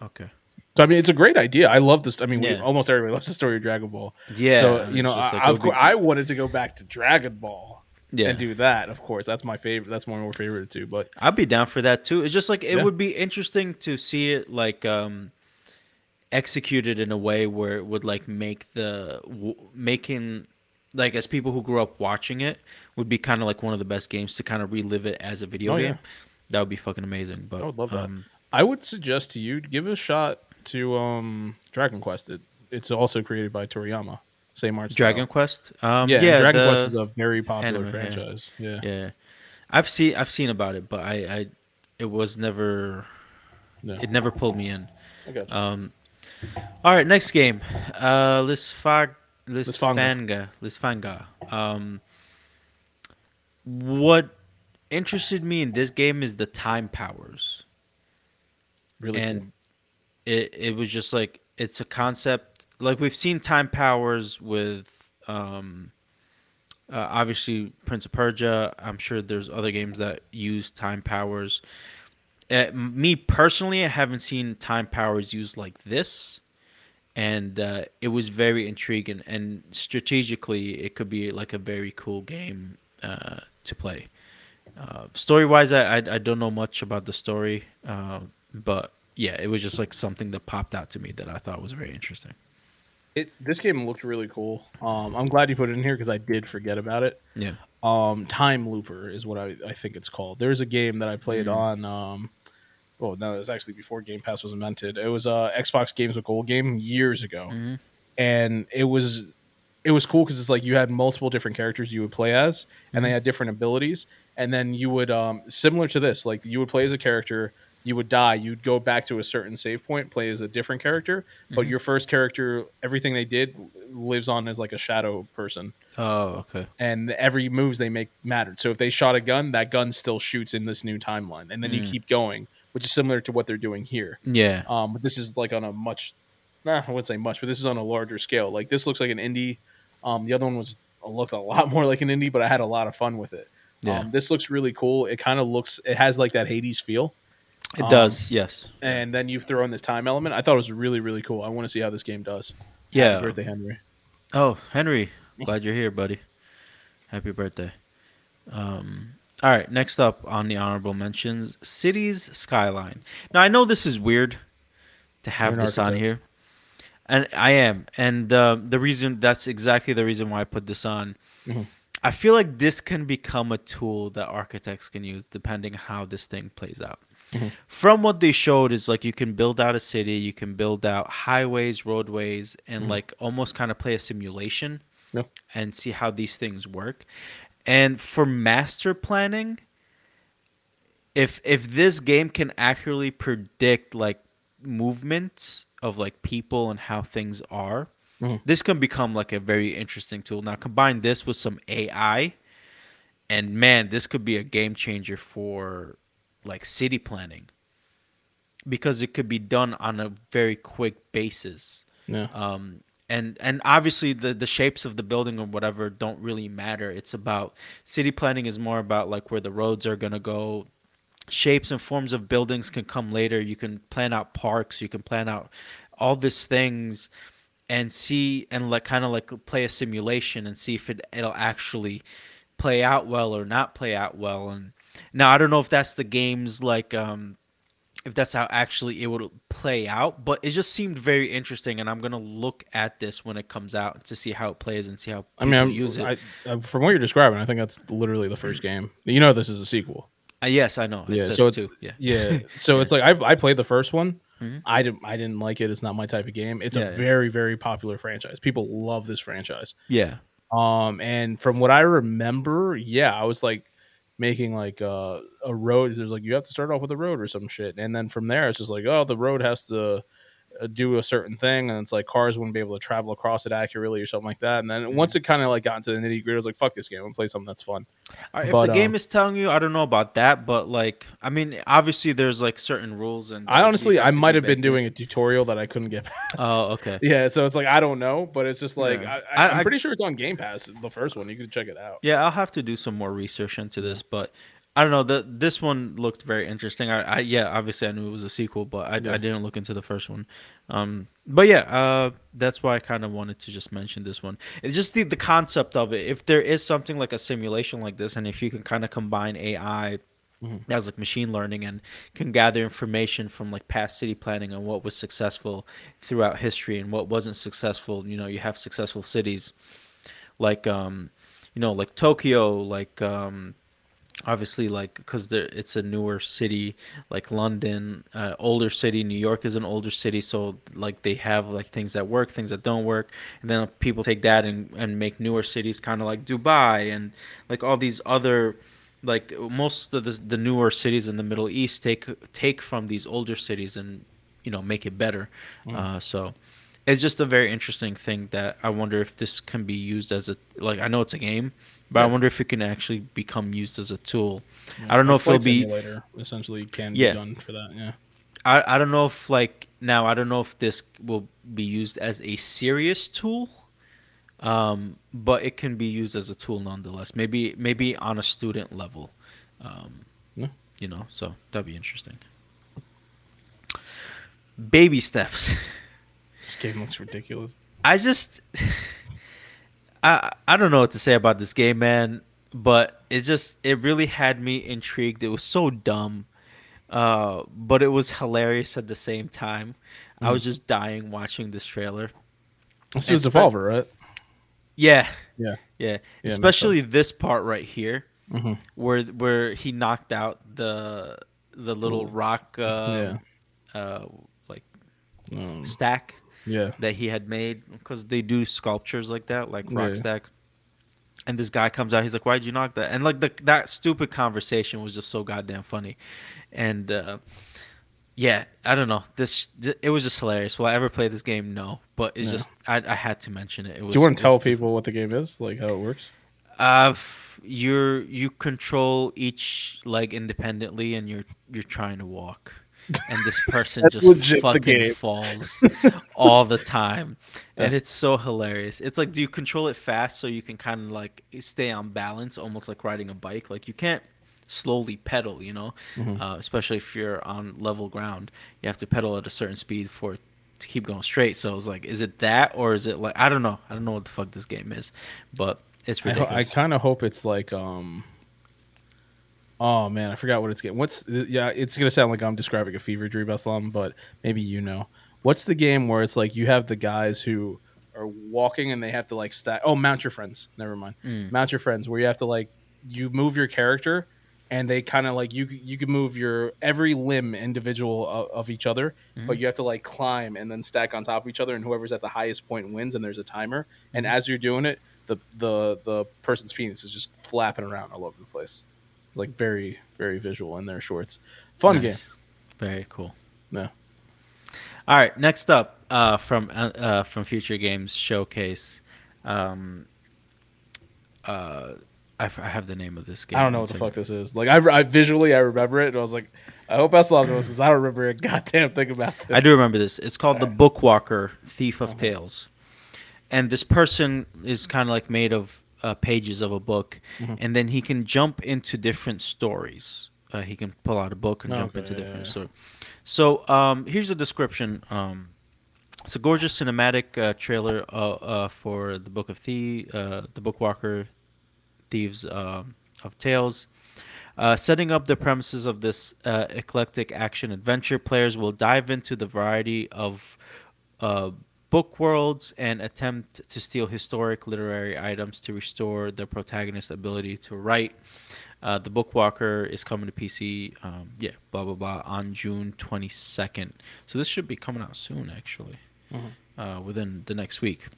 Okay. So I mean, it's a great idea. I love this. I mean, yeah. we, almost everybody loves the story of Dragon Ball. Yeah. So you know, I, like, of course, I wanted to go back to Dragon Ball. Yeah. And do that, of course. That's my favorite. That's one of my favorite too. But I'd be down for that too. It's just like it yeah. would be interesting to see it like um executed in a way where it would like make the making like as people who grew up watching it would be kind of like one of the best games to kind of relive it as a video oh, game. Yeah. That would be fucking amazing. But I would love that. Um, I would suggest to you give a shot to um, Dragon Quest. It, it's also created by Toriyama. Same art. Style. Dragon Quest. Um, yeah, yeah Dragon Quest is a very popular anime, franchise. Yeah. yeah. yeah, I've seen I've seen about it, but I, I it was never. No. It never pulled me in. I got you. Um, all right, next game. Uh, Lisfag, Lysfanga. Lysfanga. Um, what interested me in this game is the time powers. Really, and cool. it it was just like it's a concept like we've seen time powers with um, uh, obviously Prince of Persia. I'm sure there's other games that use time powers. Uh, me personally, I haven't seen time powers used like this, and uh, it was very intriguing. And strategically, it could be like a very cool game uh, to play. Uh, story wise, I, I, I don't know much about the story, uh, but yeah, it was just like something that popped out to me that I thought was very interesting. It this game looked really cool. Um, I'm glad you put it in here because I did forget about it. Yeah. Um, Time Looper is what I, I think it's called. There's a game that I played mm-hmm. on. Um, well, no, it was actually before Game Pass was invented. It was a Xbox Games with Gold game years ago, mm-hmm. and it was it was cool because it's like you had multiple different characters you would play as, and they mm-hmm. had different abilities. And then you would um, similar to this, like you would play as a character, you would die, you'd go back to a certain save point, play as a different character, but mm-hmm. your first character, everything they did lives on as like a shadow person. Oh, okay. And every moves they make mattered. So if they shot a gun, that gun still shoots in this new timeline, and then mm. you keep going, which is similar to what they're doing here. Yeah. Um, but this is like on a much, nah, I wouldn't say much, but this is on a larger scale. Like this looks like an indie. Um, the other one was looked a lot more like an indie, but I had a lot of fun with it. Yeah. Um, this looks really cool. It kind of looks, it has like that Hades feel. It um, does, yes. And then you throw in this time element. I thought it was really, really cool. I want to see how this game does. Yeah. Happy birthday, Henry. Oh, Henry, glad you're here, buddy. Happy birthday. Um, all right, next up on the honorable mentions, Cities Skyline. Now I know this is weird to have this architect. on here, and I am, and uh, the reason that's exactly the reason why I put this on. Mm-hmm. I feel like this can become a tool that architects can use depending on how this thing plays out. Mm-hmm. From what they showed is like you can build out a city, you can build out highways, roadways, and mm-hmm. like almost kind of play a simulation and see how these things work. And for master planning, if if this game can accurately predict like movements of like people and how things are, mm-hmm. this can become like a very interesting tool. Now combine this with some AI, and man, this could be a game changer for like city planning because it could be done on a very quick basis. Yeah. Um, and and obviously the the shapes of the building or whatever don't really matter. It's about city planning is more about like where the roads are gonna go. Shapes and forms of buildings can come later. You can plan out parks. You can plan out all these things and see and like kind of like play a simulation and see if it it'll actually play out well or not play out well and now I don't know if that's the game's like um if that's how actually it would play out, but it just seemed very interesting, and I'm gonna look at this when it comes out to see how it plays and see how I mean, I'm, use it. I, from what you're describing, I think that's literally the first game. You know, this is a sequel. Uh, yes, I know. yeah, so it's two. yeah, yeah. So it's like I, I played the first one. Mm-hmm. I didn't I didn't like it. It's not my type of game. It's yeah, a very very popular franchise. People love this franchise. Yeah. Um, and from what I remember, yeah, I was like making like uh, a road. There's like you have to start off with a road or some shit, and then from there it's just like oh the road has to do a certain thing, and it's like cars wouldn't be able to travel across it accurately or something like that. And then mm-hmm. once it kind of like got into the nitty gritty, I was like, "Fuck this game! I'm gonna play something that's fun." Right, but, if the game um, is telling you, I don't know about that, but like, I mean, obviously there's like certain rules, and I honestly, I might have been doing a tutorial that I couldn't get past. Oh, okay. Yeah, so it's like I don't know, but it's just like yeah. I, am pretty sure it's on Game Pass, the first one. You can check it out. Yeah, I'll have to do some more research into this, but I don't know. The this one looked very interesting. I, I yeah, obviously I knew it was a sequel, but I, yeah. I didn't look into the first one. Um, but yeah, uh, that's why I kind of wanted to just mention this one. It's just the the concept of it. If there is something like a simulation like this, and if you can kind of combine AI mm-hmm. as like machine learning and can gather information from like past city planning and what was successful throughout history and what wasn't successful. You know, you have successful cities like um, you know, like Tokyo, like um obviously like because it's a newer city like london uh, older city new york is an older city so like they have like things that work things that don't work and then people take that and, and make newer cities kind of like dubai and like all these other like most of the, the newer cities in the middle east take take from these older cities and you know make it better mm. uh, so it's just a very interesting thing that i wonder if this can be used as a like i know it's a game but yeah. I wonder if it can actually become used as a tool. Yeah, I don't know if it'll be essentially can yeah. be done for that. Yeah. I, I don't know if like now I don't know if this will be used as a serious tool, um, but it can be used as a tool nonetheless. Maybe maybe on a student level, um, yeah. you know. So that'd be interesting. Baby steps. This game looks ridiculous. I just I I don't know what to say about this game, man. but it just it really had me intrigued. It was so dumb, uh, but it was hilarious at the same time. Mm. I was mm. just dying watching this trailer. This is Devolver, right? Yeah, yeah, yeah. yeah Especially this part right here, mm-hmm. where where he knocked out the the little rock, uh, yeah. uh, like um, stack, yeah, that he had made because they do sculptures like that, like rock yeah. stacks. And this guy comes out. He's like, "Why'd you knock that?" And like the, that stupid conversation was just so goddamn funny, and uh, yeah, I don't know. This it was just hilarious. Will I ever play this game? No, but it's no. just I, I had to mention it. it was, Do you want to tell people what the game is, like how it works? Uh, you're you control each leg independently, and you're you're trying to walk, and this person just fucking falls all the time, and it's so hilarious. It's like, do you control it fast so you can kind of like stay on balance, almost like riding a bike? Like you can't slowly pedal, you know, mm-hmm. uh, especially if you're on level ground. You have to pedal at a certain speed for to keep going straight. So I was like, is it that or is it like I don't know. I don't know what the fuck this game is, but it's ridiculous. I, I kind of hope it's like um. Oh man, I forgot what it's getting. What's yeah? It's gonna sound like I'm describing a fever dream, Eslam, but maybe you know. What's the game where it's like you have the guys who are walking and they have to like stack? Oh, mount your friends. Never mind. Mm. Mount your friends, where you have to like you move your character and they kind of like you you can move your every limb individual of, of each other mm-hmm. but you have to like climb and then stack on top of each other and whoever's at the highest point wins and there's a timer and mm-hmm. as you're doing it the the the person's penis is just flapping around all over the place like very very visual in their shorts fun nice. game very cool yeah all right next up uh, from uh, uh from future games showcase um uh I, f- I have the name of this game. I don't know what the fuck this is. Like I, I visually I remember it, and I was like, I hope Eslam knows because I don't remember a goddamn thing about this. I do remember this. It's called the Bookwalker Thief of uh-huh. Tales, and this person is kind of like made of uh, pages of a book, mm-hmm. and then he can jump into different stories. Uh, he can pull out a book and okay, jump into yeah, different yeah. stories. So um, here's the description. Um, it's a gorgeous cinematic uh, trailer uh, uh, for the Book of Thie, uh, the Bookwalker Thieves uh, of Tales. Uh, setting up the premises of this uh, eclectic action adventure, players will dive into the variety of uh, book worlds and attempt to steal historic literary items to restore the protagonist's ability to write. Uh, the Bookwalker is coming to PC, um, yeah, blah blah blah, on June 22nd. So this should be coming out soon, actually, mm-hmm. uh, within the next week.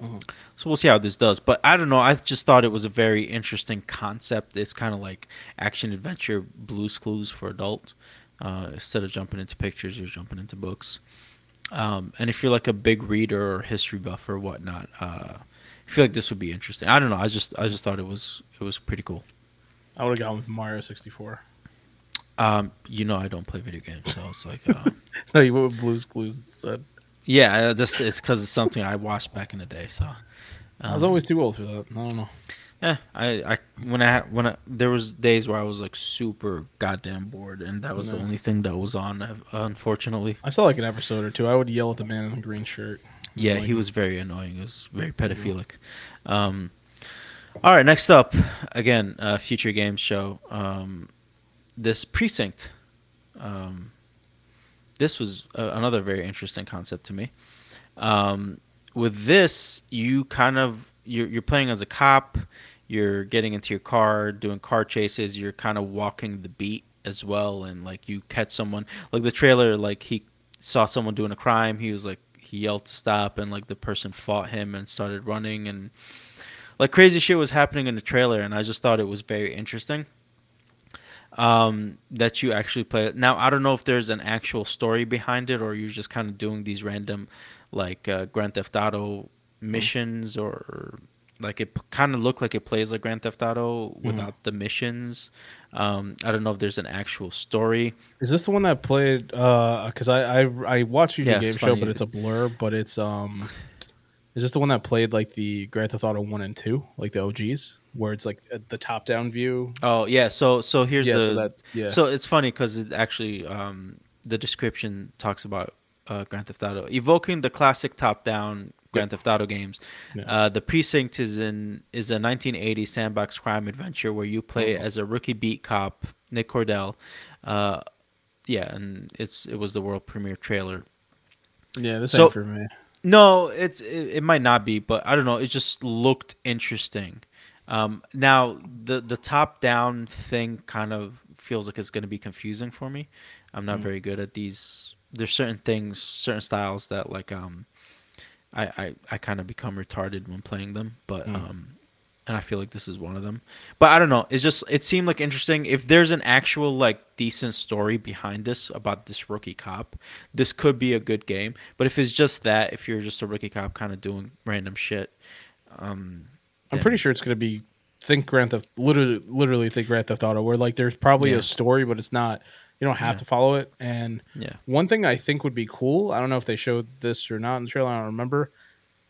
Mm-hmm. So we'll see how this does. But I don't know. I just thought it was a very interesting concept. It's kind of like action adventure Blue's Clues for adult. Uh, instead of jumping into pictures, you're jumping into books. Um, and if you're like a big reader or history buff or whatnot, uh, I feel like this would be interesting. I don't know. I just I just thought it was it was pretty cool. I would have gone with Mario 64. Um, you know I don't play video games, so it's like uh, no, you went with Blue's Clues instead. Yeah, this is because it's something I watched back in the day. So um, I was always too old for that. I don't know. Yeah, I, I when I when I, there was days where I was like super goddamn bored, and that was yeah. the only thing that was on. Unfortunately, I saw like an episode or two. I would yell at the man in the green shirt. Yeah, like, he was very annoying. It was very pedophilic. Um, all right, next up, again, uh, future games show. Um, this precinct. Um, this was uh, another very interesting concept to me. Um, with this, you kind of you're, you're playing as a cop. You're getting into your car, doing car chases. You're kind of walking the beat as well, and like you catch someone. Like the trailer, like he saw someone doing a crime. He was like he yelled to stop, and like the person fought him and started running, and like crazy shit was happening in the trailer. And I just thought it was very interesting um, that you actually play. it. Now, I don't know if there's an actual story behind it or you're just kind of doing these random, like uh, Grand Theft Auto missions mm-hmm. or like it kind of looked like it plays like Grand Theft Auto mm-hmm. without mm-hmm. the missions. Um, I don't know if there's an actual story. Is this the one that played? Because uh, I, I I watched your yeah, game show, but it's a blur. But it's um, is this the one that played like the Grand Theft Auto one and two, like the OGs? where it's like the top down view. Oh yeah, so so here's yeah, the so, that, yeah. so it's funny because it actually um, the description talks about uh, Grand Theft Auto evoking the classic top down Grand Theft Auto games. Yeah. Uh, the Precinct is in is a 1980 sandbox crime adventure where you play oh. as a rookie beat cop, Nick Cordell. Uh, yeah, and it's it was the world premiere trailer. Yeah, this so, ain't for me. No, it's it, it, might not be, but I don't know. It just looked interesting. Um, now the the top down thing kind of feels like it's going to be confusing for me. I'm not mm. very good at these. There's certain things, certain styles that like um, I I, I kind of become retarded when playing them, but mm. um, and I feel like this is one of them. But I don't know. It's just it seemed like interesting. If there's an actual like decent story behind this about this rookie cop, this could be a good game. But if it's just that, if you're just a rookie cop kind of doing random shit, um, I'm pretty sure it's gonna be think Grand Theft literally literally think Grand Theft Auto where like there's probably yeah. a story, but it's not. You don't have yeah. to follow it. And yeah, one thing I think would be cool. I don't know if they showed this or not in the trailer. I don't remember.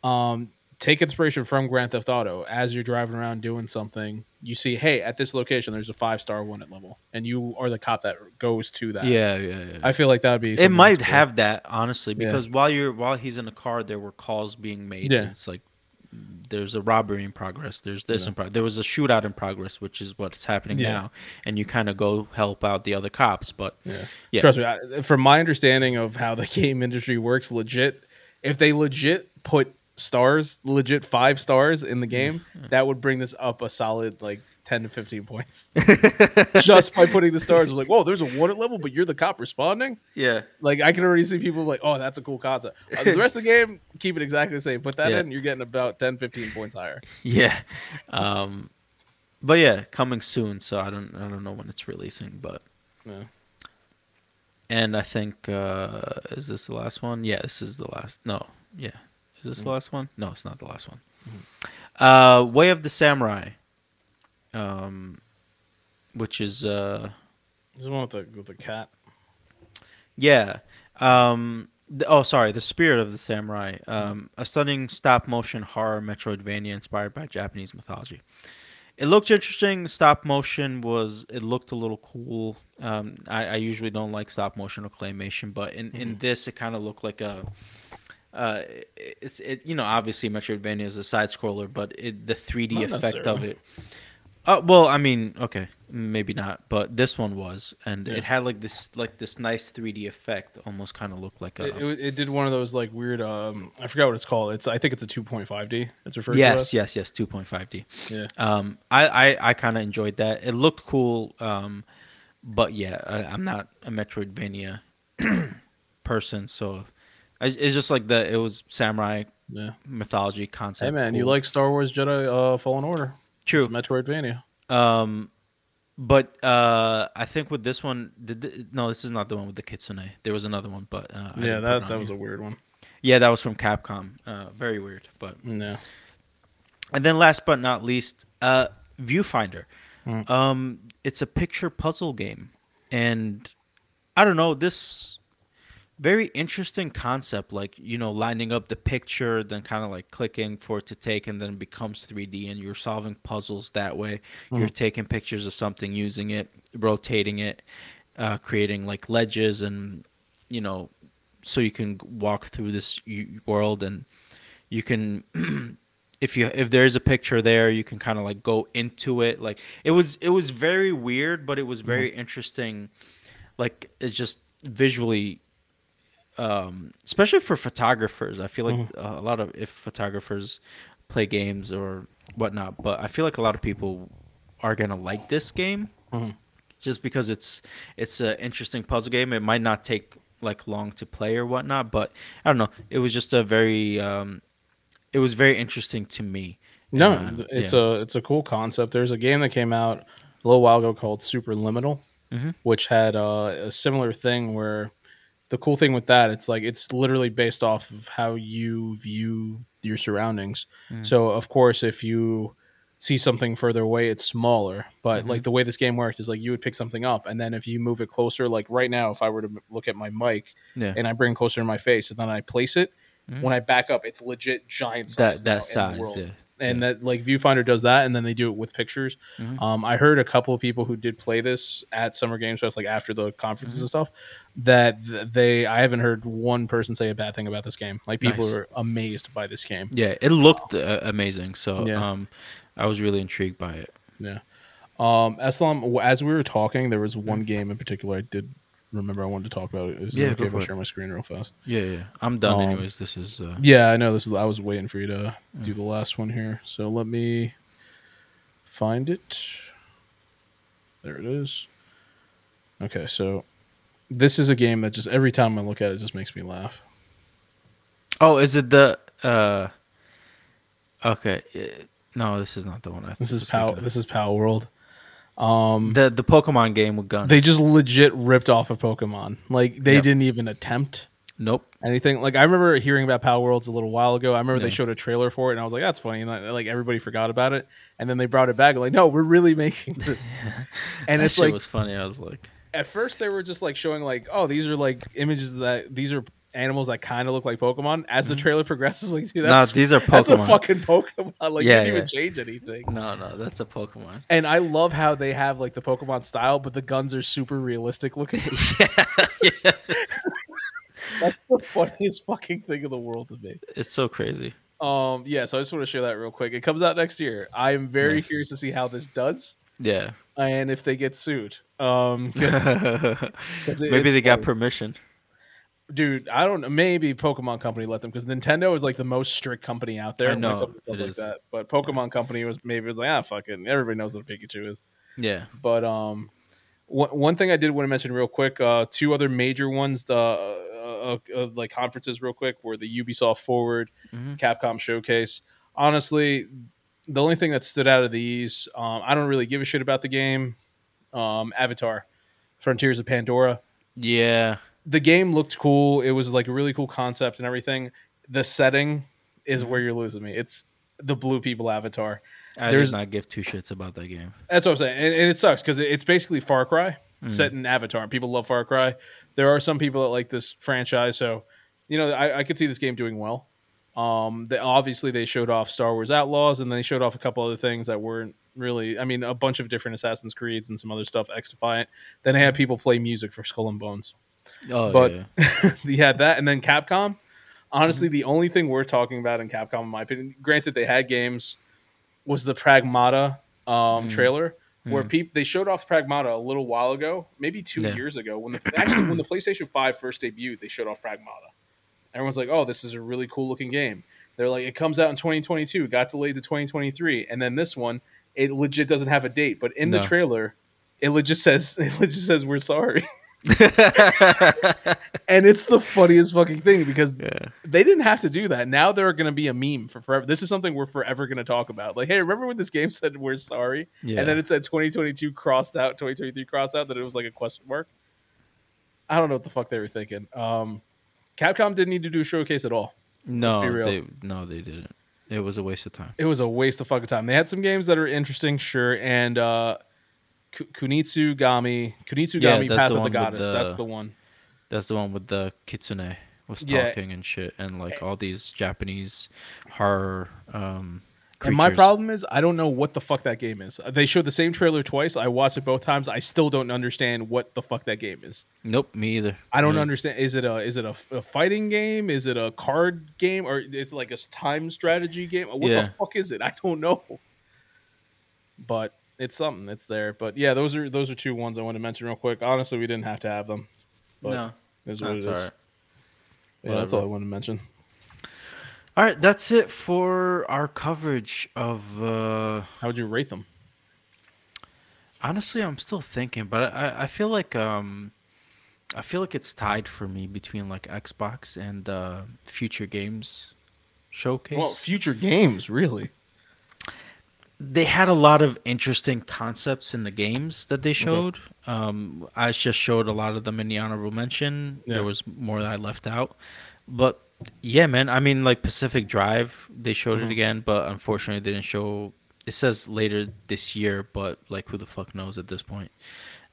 Um, take inspiration from Grand Theft Auto as you're driving around doing something. You see, hey, at this location, there's a five star wanted level, and you are the cop that goes to that. Yeah, yeah, yeah. I feel like that would be. It might cool. have that honestly, because yeah. while you're while he's in the car, there were calls being made. Yeah, it's like there's a robbery in progress. There's this yeah. in progress. There was a shootout in progress, which is what's happening yeah. now, and you kind of go help out the other cops. But yeah, yeah. trust me, I, from my understanding of how the game industry works, legit, if they legit put stars, legit five stars in the game, yeah. that would bring this up a solid like 10 to 15 points just by putting the stars. like, whoa, there's a wanted level, but you're the cop responding. Yeah. Like, I can already see people like, oh, that's a cool concept. Uh, the rest of the game, keep it exactly the same. Put that yeah. in, you're getting about 10, 15 points higher. Yeah. Um, but yeah, coming soon. So I don't, I don't know when it's releasing, but. Yeah. And I think, uh, is this the last one? Yeah, this is the last. No. Yeah. Is this mm-hmm. the last one? No, it's not the last one. Mm-hmm. Uh, Way of the Samurai um, which is uh, this is one with the with the cat. Yeah. Um, the, oh, sorry. The Spirit of the Samurai. Um, a stunning stop motion horror Metroidvania inspired by Japanese mythology. It looked interesting. Stop motion was. It looked a little cool. Um, I, I usually don't like stop motion or claymation, but in, mm-hmm. in this, it kind of looked like a. Uh, it's it you know obviously Metroidvania is a side scroller, but it, the 3D Not effect of it uh, well, I mean, okay, maybe not, but this one was, and yeah. it had like this like this nice 3D effect, almost kind of looked like a. It, it, it, did one of those like weird. Um, I forgot what it's called. It's I think it's a 2.5D. It's referred yes, to. Yes, yes, yes, 2.5D. Yeah. Um, I I, I kind of enjoyed that. It looked cool. Um, but yeah, I, I'm not a Metroidvania person, so it's just like the it was samurai yeah. mythology concept. Hey man, cool. you like Star Wars Jedi uh, Fallen Order? True. It's Metroidvania. Um, but uh, I think with this one, did no, this is not the one with the kitsune. There was another one, but uh, yeah, that that was a weird one. Yeah, that was from Capcom. Uh, very weird, but yeah. And then last but not least, uh, Viewfinder. Mm. Um, it's a picture puzzle game, and I don't know this very interesting concept like you know lining up the picture then kind of like clicking for it to take and then it becomes 3d and you're solving puzzles that way mm-hmm. you're taking pictures of something using it rotating it uh, creating like ledges and you know so you can walk through this world and you can if you if there's a picture there you can kind of like go into it like it was it was very weird but it was very mm-hmm. interesting like it's just visually um, especially for photographers. I feel like mm-hmm. a lot of if photographers play games or whatnot, but I feel like a lot of people are gonna like this game mm-hmm. just because it's it's an interesting puzzle game. It might not take like long to play or whatnot, but I don't know. It was just a very um, it was very interesting to me. No, uh, it's yeah. a it's a cool concept. There's a game that came out a little while ago called Superliminal, mm-hmm. which had uh, a similar thing where the cool thing with that, it's like it's literally based off of how you view your surroundings. Mm. So of course, if you see something further away, it's smaller. But mm-hmm. like the way this game works is like you would pick something up, and then if you move it closer, like right now, if I were to look at my mic yeah. and I bring closer to my face, and then I place it, mm-hmm. when I back up, it's legit giant size. That that size, yeah. And that like Viewfinder does that, and then they do it with pictures. Mm-hmm. Um, I heard a couple of people who did play this at Summer Games Fest, like after the conferences mm-hmm. and stuff, that they I haven't heard one person say a bad thing about this game. Like people nice. were amazed by this game. Yeah, it looked uh, amazing. So yeah. um, I was really intrigued by it. Yeah. Um, Eslam, as we were talking, there was one mm-hmm. game in particular I did remember I wanted to talk about it. Is yeah, okay if I share my screen real fast? Yeah, yeah. I'm done um, anyways. This is uh... Yeah, I know this is I was waiting for you to yeah. do the last one here. So let me find it. There it is. Okay, so this is a game that just every time I look at it just makes me laugh. Oh, is it the uh Okay. No, this is not the one I This is Pow this is Palworld. Um, the the Pokemon game with guns. They just legit ripped off of Pokemon. Like they yep. didn't even attempt. Nope. Anything like I remember hearing about Power Palworlds a little while ago. I remember yeah. they showed a trailer for it, and I was like, "That's funny." And like everybody forgot about it, and then they brought it back. Like, no, we're really making this. and it's like it was funny. I was like, at first they were just like showing like, "Oh, these are like images that these are animals that kind of look like Pokemon. As the mm-hmm. trailer progresses, like, dude, that's, no, these are Pokemon. That's a fucking Pokemon. Like, yeah, you didn't yeah. even change anything. No, no, that's a Pokemon. And I love how they have like the Pokemon style, but the guns are super realistic looking. yeah, yeah. that's the funniest fucking thing in the world to me. It's so crazy. Um, yeah. So I just want to share that real quick. It comes out next year. I am very nice. curious to see how this does. Yeah. And if they get sued, um, maybe they funny. got permission dude, I don't know. Maybe Pokemon Company let them because Nintendo is like the most strict company out there. I know it like is. that. But Pokemon. Company was maybe was like ah fuck it. Everybody knows what a Pikachu is. Yeah. But um, one one thing I did want to mention real quick. Uh, two other major ones. The uh, uh, uh like conferences real quick were the Ubisoft Forward, mm-hmm. Capcom Showcase. Honestly, the only thing that stood out of these, um, I don't really give a shit about the game. Um, Avatar, Frontiers of Pandora. Yeah, the game looked cool. It was like a really cool concept and everything. The setting is where you're losing me. It's the blue people avatar. I There's, did not give two shits about that game. That's what I'm saying, and, and it sucks because it's basically Far Cry mm. set in Avatar. People love Far Cry. There are some people that like this franchise, so you know I, I could see this game doing well. Um, they, obviously they showed off Star Wars Outlaws, and they showed off a couple other things that weren't really. I mean, a bunch of different Assassin's Creeds and some other stuff. X Defiant. Then they had people play music for Skull and Bones. Oh, but yeah. had that, and then Capcom. Honestly, mm-hmm. the only thing we're talking about in Capcom, in my opinion, granted they had games, was the Pragmata um, mm-hmm. trailer where mm. people they showed off Pragmata a little while ago, maybe two yeah. years ago. When the, actually when the PlayStation Five first debuted, they showed off Pragmata. Everyone's like, "Oh, this is a really cool looking game." They're like, "It comes out in 2022, got delayed to 2023," and then this one, it legit doesn't have a date, but in no. the trailer, it legit says it legit says we're sorry. and it's the funniest fucking thing because yeah. they didn't have to do that. Now they're going to be a meme for forever. This is something we're forever going to talk about. Like, hey, remember when this game said we're sorry, yeah. and then it said 2022 crossed out, 2023 crossed out, that it was like a question mark. I don't know what the fuck they were thinking. Um, Capcom didn't need to do a showcase at all. No, they, no, they didn't. It was a waste of time. It was a waste of fucking time. They had some games that are interesting, sure, and uh, Kunitsu Gami, Kunitsu Gami, yeah, Path of the Goddess. The, that's the one. That's the one with the kitsune was talking yeah. and shit, and like all these Japanese horror. Um, and my problem is, I don't know what the fuck that game is. They showed the same trailer twice. I watched it both times. I still don't understand what the fuck that game is. Nope, me either. I don't understand. Is it a is it a, a, fighting game? Is it a card game, or is it like a time strategy game? What yeah. the fuck is it? I don't know. But it's something. It's there. But yeah, those are those are two ones I want to mention real quick. Honestly, we didn't have to have them. But no, is what it is. Right. Yeah, that's all I want to mention. All right, that's it for our coverage of. uh How would you rate them? Honestly, I'm still thinking, but I I feel like um I feel like it's tied for me between like Xbox and uh future games showcase. Well, future games, really they had a lot of interesting concepts in the games that they showed. Um, I just showed a lot of them in the honorable mention. Yeah. There was more that I left out, but yeah, man. I mean, like Pacific Drive, they showed mm-hmm. it again, but unfortunately, they didn't show. It says later this year, but like, who the fuck knows at this point?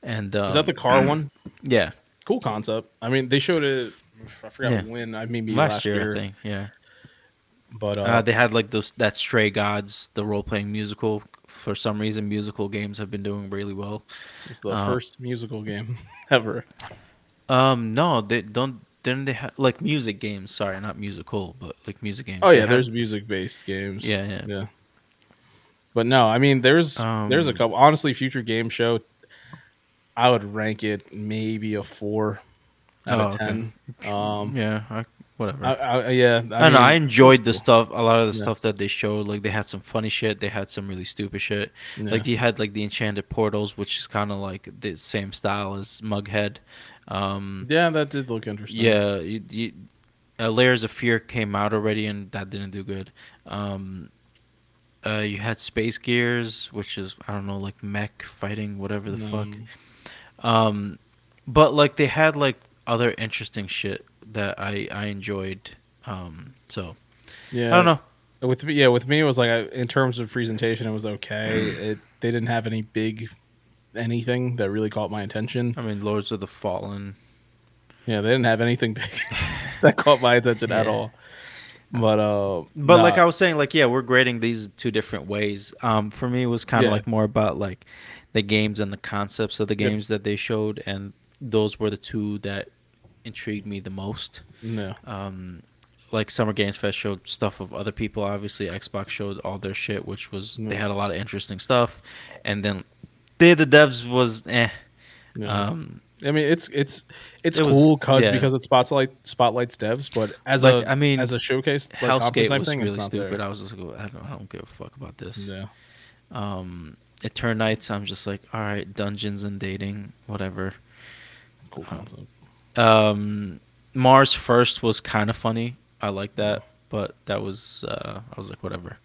And um, is that the car one? Yeah, cool concept. I mean, they showed it. I forgot yeah. when. I mean, last, last year, year. Yeah. But uh, uh, they had like those that Stray Gods, the role playing musical. For some reason, musical games have been doing really well. It's the uh, first musical game ever. Um, no, they don't. Didn't they have like music games? Sorry, not musical, but like music games. Oh yeah, there's music based games. Yeah, yeah, yeah. But no, I mean, there's um, there's a couple. Honestly, future game show, I would rank it maybe a four out oh, of ten. Okay. Um, yeah, I, whatever. I, I, yeah, I, I know. I enjoyed the cool. stuff. A lot of the yeah. stuff that they showed, like they had some funny shit. They had some really stupid shit. Yeah. Like you had like the enchanted portals, which is kind of like the same style as Mughead. Um, yeah, that did look interesting. Yeah, you, you, uh, Layers of Fear came out already, and that didn't do good. Um, uh, you had Space Gears, which is I don't know, like mech fighting, whatever the fuck. Um, but like they had like other interesting shit that I I enjoyed. Um, so yeah, I don't know. With me, yeah, with me, it was like I, in terms of presentation, it was okay. it they didn't have any big anything that really caught my attention. I mean, Lords of the Fallen. Yeah, they didn't have anything big that caught my attention yeah. at all. But uh, but nah. like I was saying, like yeah, we're grading these two different ways. Um, for me, it was kind of yeah. like more about like the games and the concepts of the games that they showed, and those were the two that intrigued me the most. No. Um, like Summer Games Fest showed stuff of other people. Obviously, Xbox showed all their shit, which was they had a lot of interesting stuff. And then the Devs was eh. Um, I mean, it's it's it's it cool cause, yeah. because it spotlight spotlights devs, but as like, a I mean, as a showcase, like, Hellscape was thing, really stupid. There. I was just like, I don't, I don't give a fuck about this. Yeah. Um, Eternights, I'm just like, all right, dungeons and dating, whatever. Cool um, concept. Um, Mars first was kind of funny. I like that, but that was uh, I was like, whatever.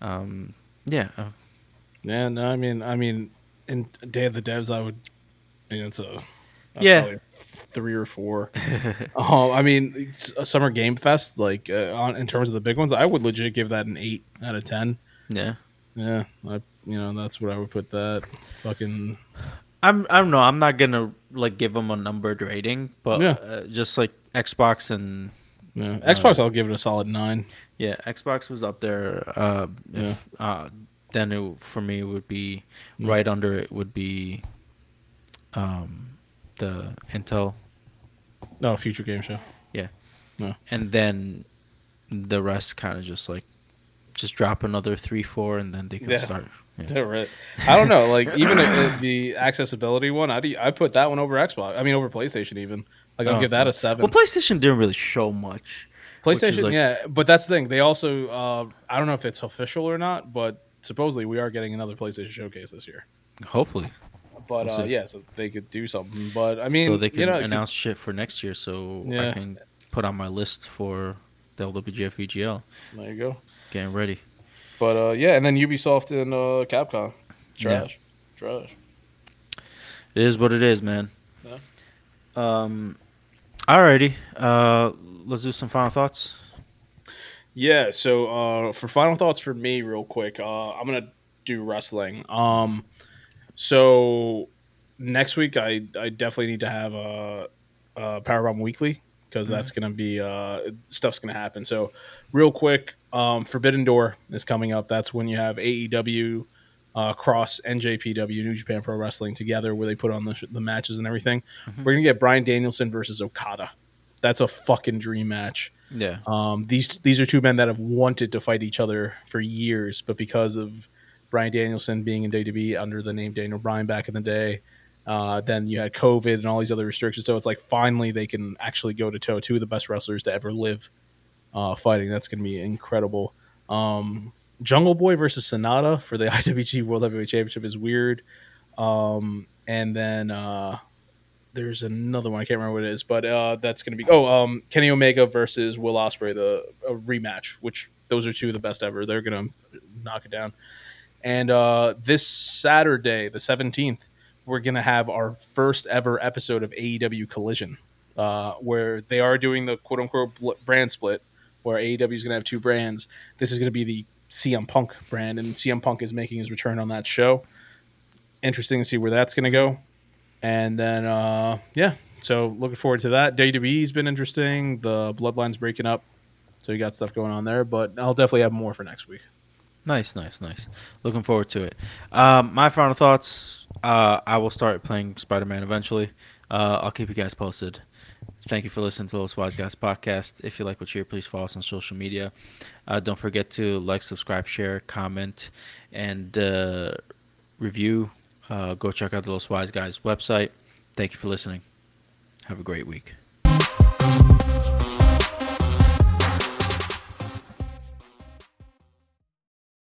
Um, yeah. Uh, yeah. No, I mean, I mean, in Day of the Devs, I would. I mean, it's a yeah three or four. um, I mean, a Summer Game Fest, like uh, on, in terms of the big ones, I would legit give that an eight out of ten. Yeah, yeah, I you know that's what I would put that. Fucking, I'm I don't know. I'm not gonna like give them a numbered rating, but yeah. uh, just like Xbox and yeah. Xbox, uh, I'll give it a solid nine. Yeah, Xbox was up there. Uh, yeah. If, uh, then it, for me it would be yeah. right under it would be um, the Intel. Oh, future game show. Yeah. No. And then the rest kind of just like just drop another three, four, and then they can yeah. start. Yeah. right. I don't know. Like even the accessibility one, I I put that one over Xbox. I mean over PlayStation even. Like I'll oh, give that a seven. Well, PlayStation didn't really show much. PlayStation, like, yeah, but that's the thing. They also, uh, I don't know if it's official or not, but supposedly we are getting another PlayStation showcase this year. Hopefully. But we'll uh, yeah, so they could do something. But I mean, so they can you know, announce shit for next year, so yeah. I can put on my list for the LWGF VGL. There you go. Getting ready. But uh, yeah, and then Ubisoft and uh, Capcom, trash, yeah. trash. It is what it is, man. Yeah. Um, alrighty. Uh, let's do some final thoughts. Yeah. So uh, for final thoughts for me, real quick, uh, I'm gonna do wrestling. Um, so next week, I I definitely need to have a, a Powerbomb Weekly because mm-hmm. that's gonna be uh, stuff's gonna happen. So real quick, um, Forbidden Door is coming up. That's when you have AEW, uh, Cross, NJPW, New Japan Pro Wrestling together, where they put on the, sh- the matches and everything. Mm-hmm. We're gonna get Bryan Danielson versus Okada. That's a fucking dream match. Yeah. Um, these these are two men that have wanted to fight each other for years, but because of Bryan Danielson being in WWE under the name Daniel Bryan back in the day, uh, then you had COVID and all these other restrictions. So it's like finally they can actually go to toe two of the best wrestlers to ever live uh, fighting. That's going to be incredible. Um, Jungle Boy versus Sanada for the IWGP World Heavyweight Championship is weird. Um, and then uh, there's another one I can't remember what it is, but uh, that's going to be oh um, Kenny Omega versus Will Ospreay the rematch, which those are two of the best ever. They're going to knock it down. And uh, this Saturday, the 17th, we're to have our first ever episode of AEW Collision, uh, where they are doing the quote unquote brand split where AEW is to have two brands. This is to be the CM Punk brand, and CM Punk is making his return on that show. Interesting to see where that's to go. And then, uh, yeah, so looking forward to that. WWE's been interesting. The Bloodline's breaking up, So you got stuff going on there, but I'll definitely have more for next week. Nice, nice, nice. Looking forward to it. Um, my final thoughts. Uh, I will start playing Spider Man eventually. Uh, I'll keep you guys posted. Thank you for listening to the Los Wise Guys podcast. If you like what you hear, please follow us on social media. Uh, don't forget to like, subscribe, share, comment, and uh, review. Uh, go check out the Los Wise Guys website. Thank you for listening. Have a great week.